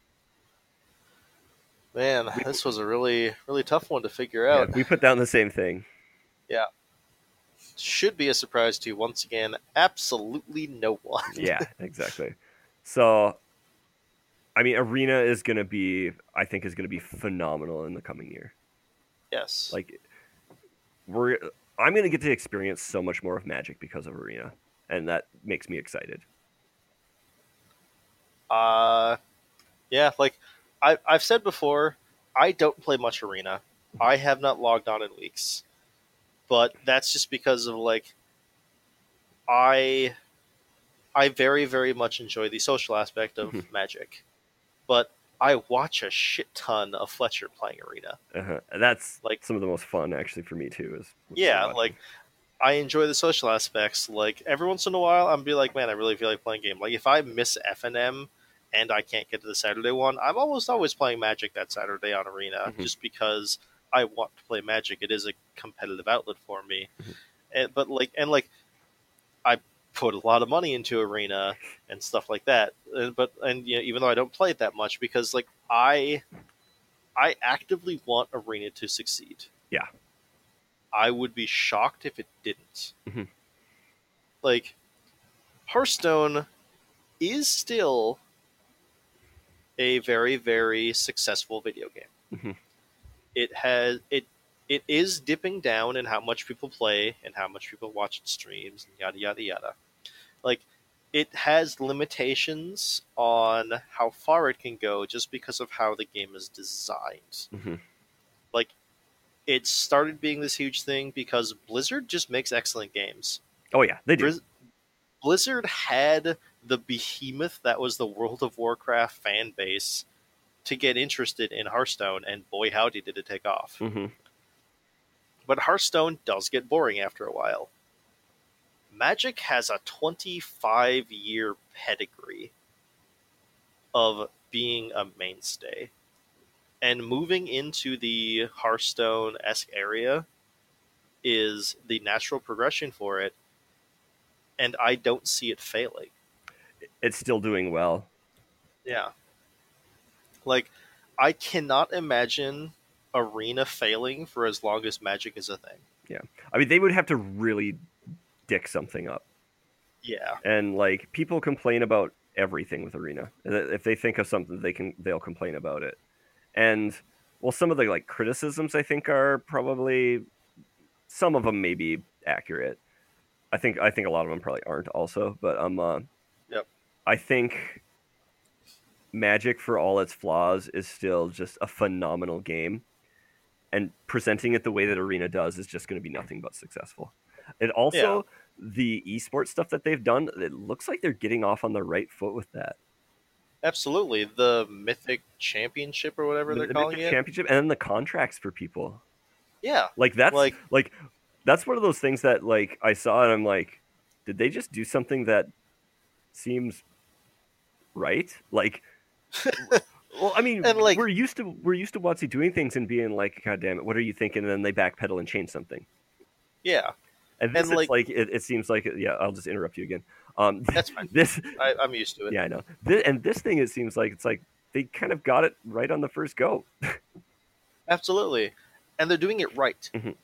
man, this was a really, really tough one to figure Yeah, out. we put down the same thing. Should be a surprise to once again absolutely no one. [LAUGHS] Yeah, exactly. So, I mean, Arena is going to be, I think, is going to be phenomenal in the coming year. yes. Like, we're, I'm going to get to experience so much more of Magic because of Arena, and that makes me excited. Uh, yeah, like I, I've said before, I don't play much arena. I have not logged on in weeks, but that's just because of like I, I very very much enjoy the social aspect of Mhm. Magic, but I watch a shit ton of Fletcher playing arena. Uh-huh. And that's Like- some of the most fun actually for me too. Is Yeah, like I enjoy the social aspects. Like every once in a while, I'm be like, man, I really feel like playing a game. Like if I miss FNM and I can't get to the Saturday one, I'm almost always playing Magic that Saturday on Arena, Mhm. just because I want to play Magic. It is a competitive outlet for me. Mhm. And but like and like, I put a lot of money into Arena and stuff like that. And, but and you know, even though I don't play it that much, because like I, I actively want Arena to succeed Yeah. I would be shocked if it didn't. Mhm. Like, Hearthstone is still a very, very successful video game. Mhm. It has it it is dipping down in how much people play and how much people watch its streams and yada yada yada. Like it has limitations on how far it can go just because of how the game is designed. Mhm. Like it started being this huge thing because Blizzard just makes excellent games. Oh yeah, they do. Blizz- Blizzard had the behemoth that was the World of Warcraft fan base to get interested in Hearthstone, and boy, howdy did it take off. hmm But Hearthstone does get boring after a while. Magic has a 25 year pedigree of being a mainstay. And moving into the Hearthstone esque area is the natural progression for it. And I don't see it failing. It's still doing well. Yeah. Like, I cannot imagine Arena failing for as long as Magic is a thing. Yeah, I mean, they would have to really dick something up. Yeah. and like people complain about everything with arena if they think of something they can they'll complain about it and well some of the like criticisms i think are probably some of them may be accurate i think i think a lot of them probably aren't also but um uh, Yep. i think magic for all its flaws is still just a phenomenal game and presenting it the way that arena does is just going to be nothing but successful it also the esports stuff that they've done, it looks like they're getting off on the right foot with that. Absolutely. The Mythic Championship or whatever The, they're the calling Mythic it. championship and then the contracts for people. yeah. Like that's like, Like that's one of those things that like I saw and I'm like, did they just do something that seems right? Like [LAUGHS] well, I mean, And, like- we're used to we're used to WotC doing things and being like, God damn it, what are you thinking? And then they backpedal and change something. yeah, And this And, is like- like, it, it seems like yeah. I'll just interrupt you again. Um, [LAUGHS] that's fine. this I, I'm used to it. Yeah, I know. This, and this thing, it seems like it's like they kind of got it right on the first go. [LAUGHS] Absolutely. And they're doing it right. Mhm.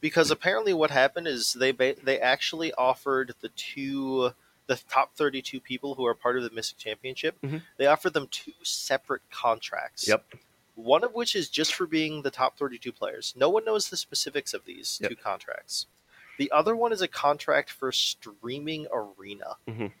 Because apparently what happened is they ba- they actually offered the two the top 32 people who are part of the Mythic Championship, Mhm. they offered them two separate contracts. Yep. One of which is just for being the top 32 players. No one knows the specifics of these Yep. two contracts. The other one is a contract for streaming Arena. Mhm.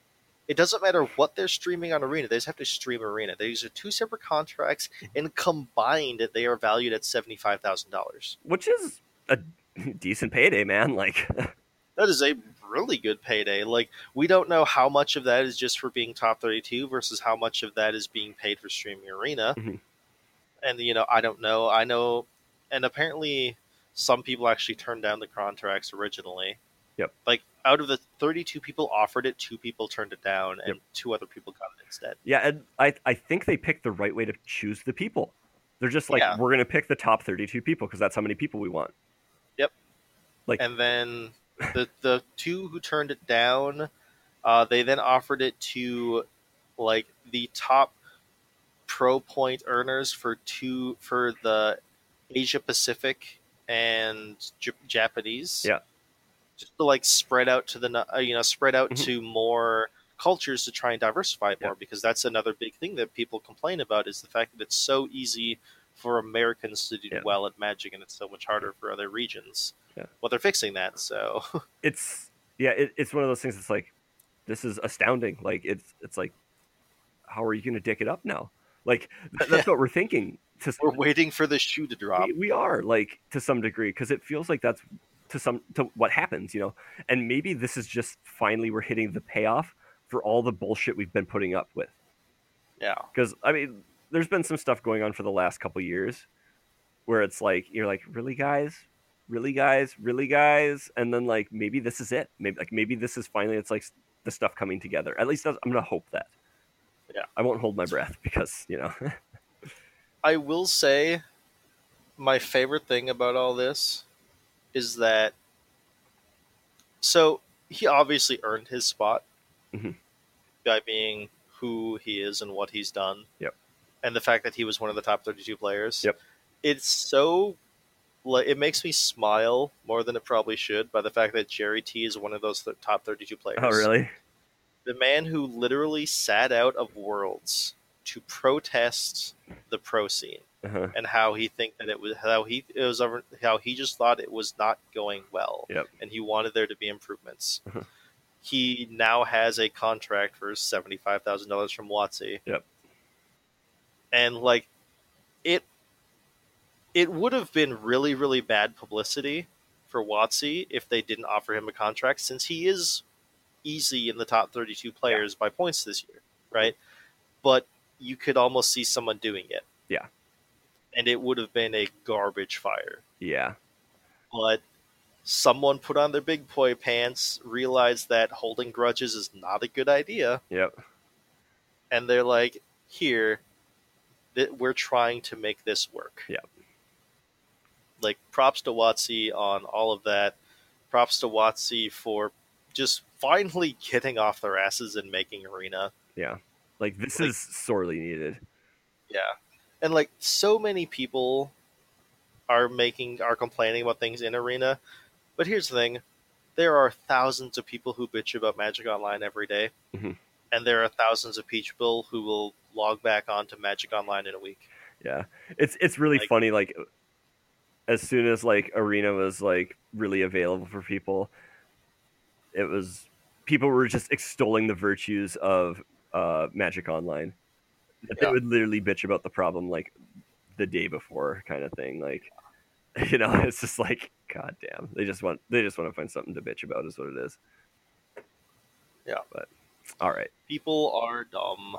It doesn't matter what they're streaming on Arena; they just have to stream Arena. These are two separate contracts, and combined, they are valued at seventy-five thousand dollars. Which is a [LAUGHS] decent payday, man. Like, [LAUGHS] That is a really good payday. Like we don't know how much of that is just for being top thirty-two versus how much of that is being paid for streaming Arena. Mhm. And you know, I don't know. I know, and apparently, some people actually turned down the contracts originally. Yep. Like out of the thirty-two people offered it, two people turned it down, and Yep. two other people got it instead. yeah, and I, I think they picked the right way to choose the people. They're just like, Yeah. we're going to pick the top 32 people because that's how many people we want. Yep. Like- and then the the two who turned it down, uh, they then offered it to like the top pro point earners for two for the Asia Pacific and J- Japanese. Yeah. just to like spread out to the uh, you know spread out Mhm. to more cultures to try and diversify it Yeah. more because that's another big thing that people complain about is the fact that it's so easy for Americans to do Yeah. well at Magic and it's so much harder for other regions. Yeah. Well, they're fixing that, so [LAUGHS] It's, yeah, it, it's one of those things that's like, this is astounding. Like, it's, it's like, how are you going to dick it up now? Like, [LAUGHS] th- that's what we're thinking. To we're waiting for the shoe to drop. we, we are like to some degree because it feels like that's to some to what happens you know and maybe this is just finally we're hitting the payoff for all the bullshit we've been putting up with Yeah, because i mean there's been some stuff going on for the last couple years where it's like you're like really guys really guys really guys and then like maybe this is it maybe like maybe this is finally it's like the stuff coming together at least that's, i'm gonna hope that Yeah. i won't hold my breath [LAUGHS] because you know I will say my favorite thing about all this is that so he obviously earned his spot Mhm. by being who he is and what he's done. Yep. And the fact that he was one of the top 32 players. Yep. It's so like it makes me smile more than it probably should by the fact that Gerry T is one of those th- top 32 players. Oh, really? The man who literally sat out of Worlds to protest the pro scene Uh-huh. and how he think that it was how he it was how he just thought it was not going well Yep. and he wanted there to be improvements. Uh-huh. he now has a contract for seventy five thousand dollars from WotC. Yep. And like it it would have been really, really bad publicity for WotC if they didn't offer him a contract since he is easy in the top thirty two players by points this year, right? But you could almost see someone doing it. Yeah. And it would have been a garbage fire Yeah. but someone put on their big boy pants, realized that holding grudges is not a good idea, Yep. and they're like, "Here, th- we're trying to make this work." Yeah. Like props to WotC on all of that. Props to WotC for just finally [LAUGHS] getting off their asses and making arena. Yeah. Like this Like- is sorely needed. Yeah. And like so many people are making are complaining about things in arena. But here's the thing. There are thousands of people who bitch about Magic Online every day. Mhm. And there are thousands of people who will log back onto Magic Online in a week. Yeah. It's it's really Like- funny like as soon as like arena was like really available for people it was people were just extolling the virtues of uh Magic Online. That They would literally bitch about the problem like the day before kind of thing like [LAUGHS] you know it's just like god damn they just want they just want to find something to bitch about is what it is. Yeah. But all right. People are dumb.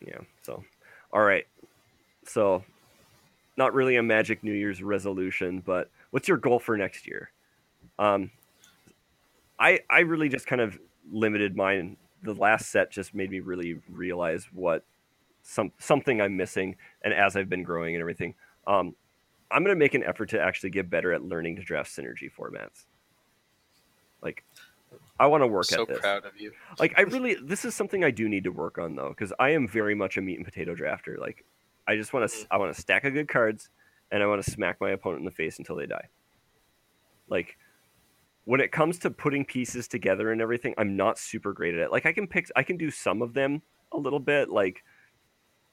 Yeah. So, all right. So, not really a Magic New Year's resolution, but what's your goal for next year? Um, I I really just kind of limited mine. The last set just made me really realize what some something I'm missing, and as I've been growing and everything, um, I'm gonna make an effort to actually get better at learning to draft synergy formats. Like, I want to work so at this So proud of you. like I really this is something I do need to work on though because I am very much a meat and potato drafter. Like I just want to I want to stack a good cards and I want to smack my opponent in the face until they die. Like when it comes to putting pieces together and everything, I'm not super great at it. Like I can pick I can do some of them a little bit like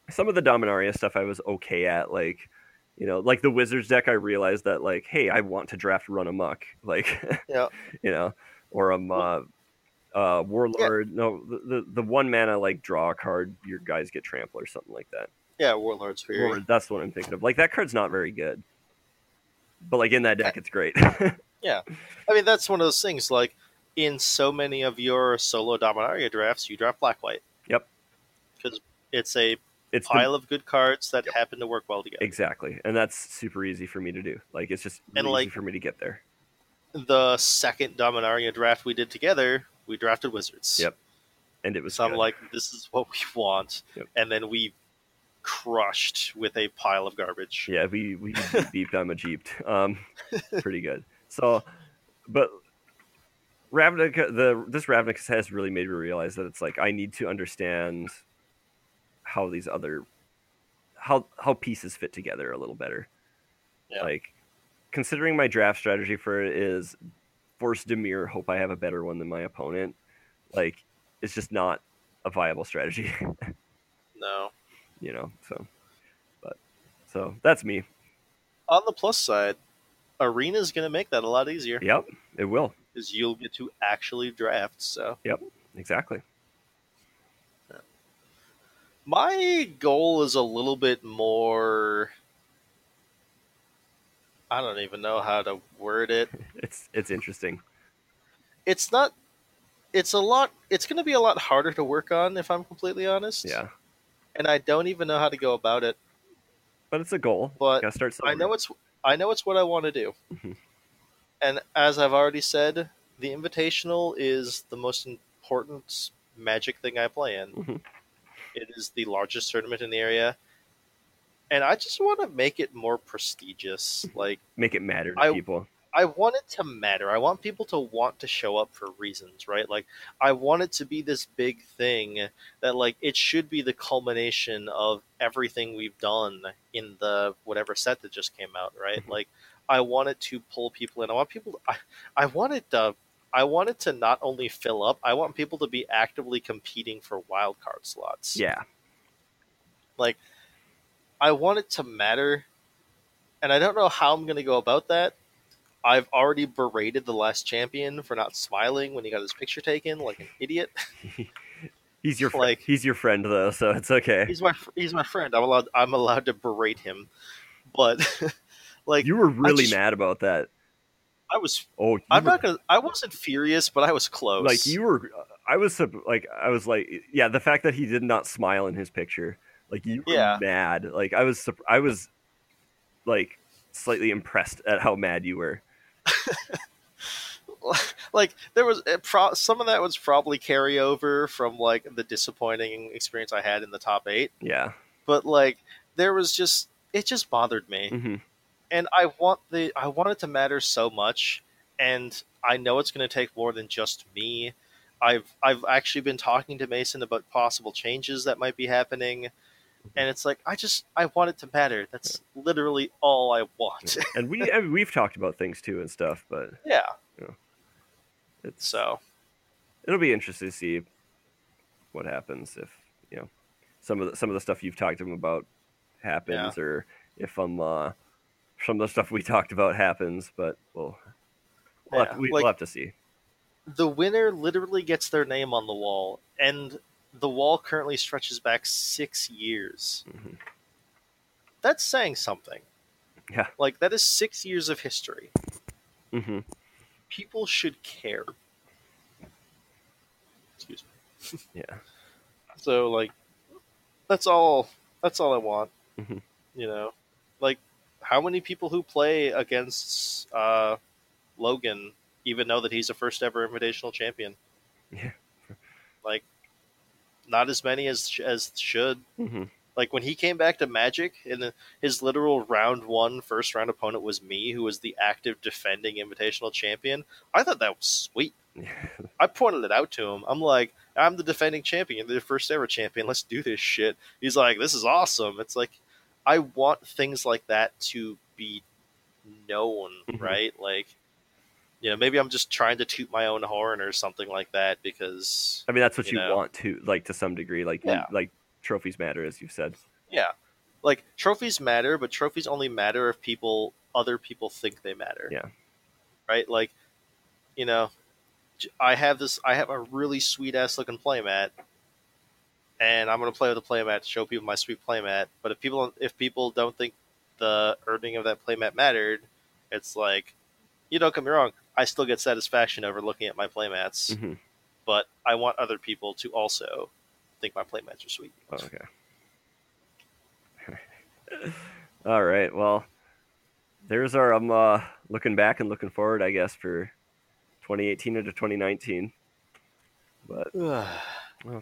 some of the Dominaria stuff I was okay at like you know, like the Wizards deck, I realized that, like, hey, I want to draft Run Amok, [LAUGHS] like, Yeah. you know, or um, uh, uh, Warlord. No, the, the the one mana like draw a card, your guys get trample or something like that. Yeah, Warlord's Fury. Or that's what I'm thinking of. Like that card's not very good, but like in that deck, it's great. [LAUGHS] Yeah, I mean, that's one of those things. Like in so many of your solo Dominaria drafts, you draft black white. Yep. Because it's a it's the- pile of good cards that Yep. happen to work well together. exactly, and that's super easy for me to do. Like it's just And, really like- easy for me to get there. The second Dominaria draft we did together, we drafted Wizards. Yep. And it was So I'm like, this is what we want, Yep. and then we crushed with a pile of garbage. Yeah, we we [LAUGHS] beeped. I'm a jeeped. Um, [LAUGHS] pretty good. So, but Ravnica, the this Ravnica has really made me realize that it's like I need to understand how these other how how pieces fit together a little better. Yeah. Like considering my draft strategy for it is force Dimir, hope I have a better one than my opponent. Like it's just not a viable strategy. [LAUGHS] No. You know. So, but so that's me. On the plus side, Arena's going to make that a lot easier Yep, it will. because you'll get to actually draft. So Yep, Exactly. my goal is a little bit more. I don't even know how to word it. [LAUGHS] It's it's interesting. It's not. It's a lot. It's going to be a lot harder to work on, if I'm completely honest. Yeah, And I don't even know how to go about it. but it's a goal. But I know it's I know it's what I want to do. Mhm. And as I've already said, the Invitational is the most important Magic thing I play in. Mhm. It is the largest tournament in the area, and I just want to make it more prestigious. Like make it matter to I- people. I want it to matter. I want people to want to show up for reasons, right? Like I want it to be this big thing that like it should be the culmination of everything we've done in the whatever set that just came out, right? Mhm. Like I want it to pull people in. I want people. To, I I want it to. I want it to not only fill up. I want people to be actively competing for wild card slots. Yeah. Like, I want it to matter, and I don't know how I'm going to go about that. I've already berated the last champion for not smiling when he got his picture taken, like an idiot. [LAUGHS] he's your fr- Like- he's your friend though, so it's okay. He's my fr- he's my friend. I'm allowed I'm allowed to berate him, but [LAUGHS] like You were really just- mad about that. I was Oh, I'm were- not gonna I wasn't furious, but I was close. like you were. I was like I was like yeah. The fact that he did not smile in his picture, like you were Yeah. mad. Like I was I was like slightly impressed at how mad you were. [LAUGHS] like there was pro- some of that was probably carryover from like the disappointing experience I had in the top eight, Yeah. but like there was just it just bothered me. hmm and I want the I want it to matter so much, and I know it's going to take more than just me. I've I've actually been talking to Mason about possible changes that might be happening, and it's like I just I want it to matter. That's literally all I want. And we [LAUGHS] I mean, we've talked about things too and stuff, but yeah. it's So it'll be interesting to see what happens if you know some of the, some of the stuff you've talked to him about happens, or if um uh, some of the stuff we talked about happens. But we'll we'll, have, Yeah, to, we, like- will have to see. the winner literally gets their name on the wall, and the wall currently stretches back six years. Mhm. That's saying something. Yeah. Like that is six years of history. hmm people should care. Excuse me. Yeah. [LAUGHS] So like, that's all. That's all I want. Mhm. You know, like how many people who play against uh, Logan even know that he's a first ever Invitational champion? Yeah. Like, not as many as as should. hmm Like when he came back to Magic, and his literal round one first round opponent was me, who was the active defending Invitational champion. I thought that was sweet. [LAUGHS] I pointed it out to him. I'm like, I'm the defending champion, the first ever champion. Let's do this shit. He's like, this is awesome. It's like, I want things like that to be known, Mhm. right? Like, you know, maybe I'm just trying to toot my own horn or something like that because, I mean, that's what You you, know. want to like to some degree. Like Yeah. like trophies matter, as you've said. yeah, like trophies matter, but trophies only matter if people, other people think they matter. Yeah. Right? Like, you know, I have this, I have a really sweet ass looking playmat, and I'm gonna play with the playmat to show people my sweet playmat. But if people, if people don't think the earning of that playmat mattered, it's like, you don't get me wrong, I still get satisfaction over looking at my playmats, hmm but I want other people to also think my playmats are sweet. Oh, okay. [LAUGHS] All right. Well, there's our um uh, looking back and looking forward, I guess, for 2018 into 2019. But [SIGHS] well,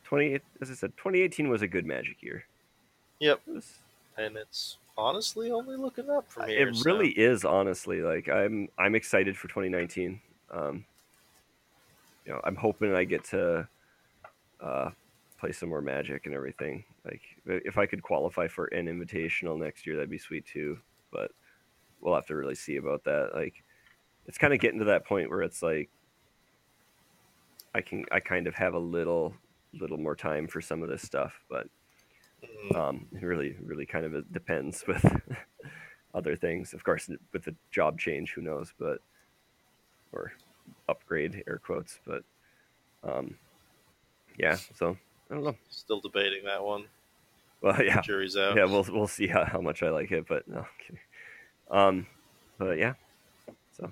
20 as I said, 2018 was a good Magic year. Yep. It, was, and it's honestly only looking up from here. it so- really is, honestly. Like I'm I'm excited for 2019. Um, you know, I'm hoping I get to uh, play some more Magic and everything. Like if I could qualify for an invitational next year, that'd be sweet too. But we'll have to really see about that. Like it's kind of getting to that point where it's like I can I kind of have a little little more time for some of this stuff, but um, it really really kind of depends with [LAUGHS] other things. Of course, with the job change, who knows? But or upgrade air quotes, but um, yeah. So I don't know. still debating that one. Well, [LAUGHS] yeah, Jury's out. yeah. We'll we'll see how, how much I like it, but no. Kidding. Um, but yeah. So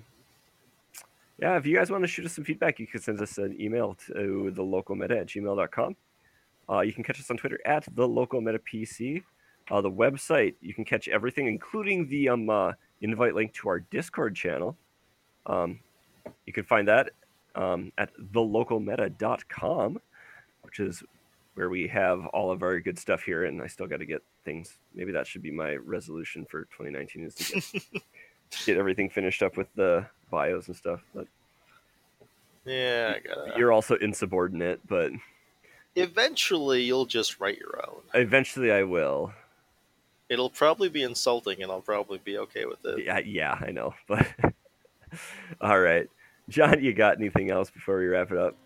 yeah, if you guys want to shoot us some feedback, you can send us an email to the local meta at gmail.com. Uh, you can catch us on Twitter at the local meta PC. Uh, the website, you can catch everything, including the um, uh, invite link to our Discord channel. Um, you can find that um, at thelocalmeta.com, which is where we have all of our good stuff here. And I still got to get things. Maybe that should be my resolution for 2019 is to get, [LAUGHS] get everything finished up with the bios and stuff. But Yeah, I gotta. you're also insubordinate, but Eventually, you'll just write your own. eventually I will. It'll probably be insulting, and I'll probably be okay with it. Yeah, yeah, I know. [LAUGHS] But [LAUGHS] all right, John, you got anything else before we wrap it up?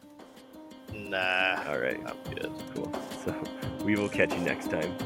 Nah. All right, I'm good. cool. So we will catch you next time.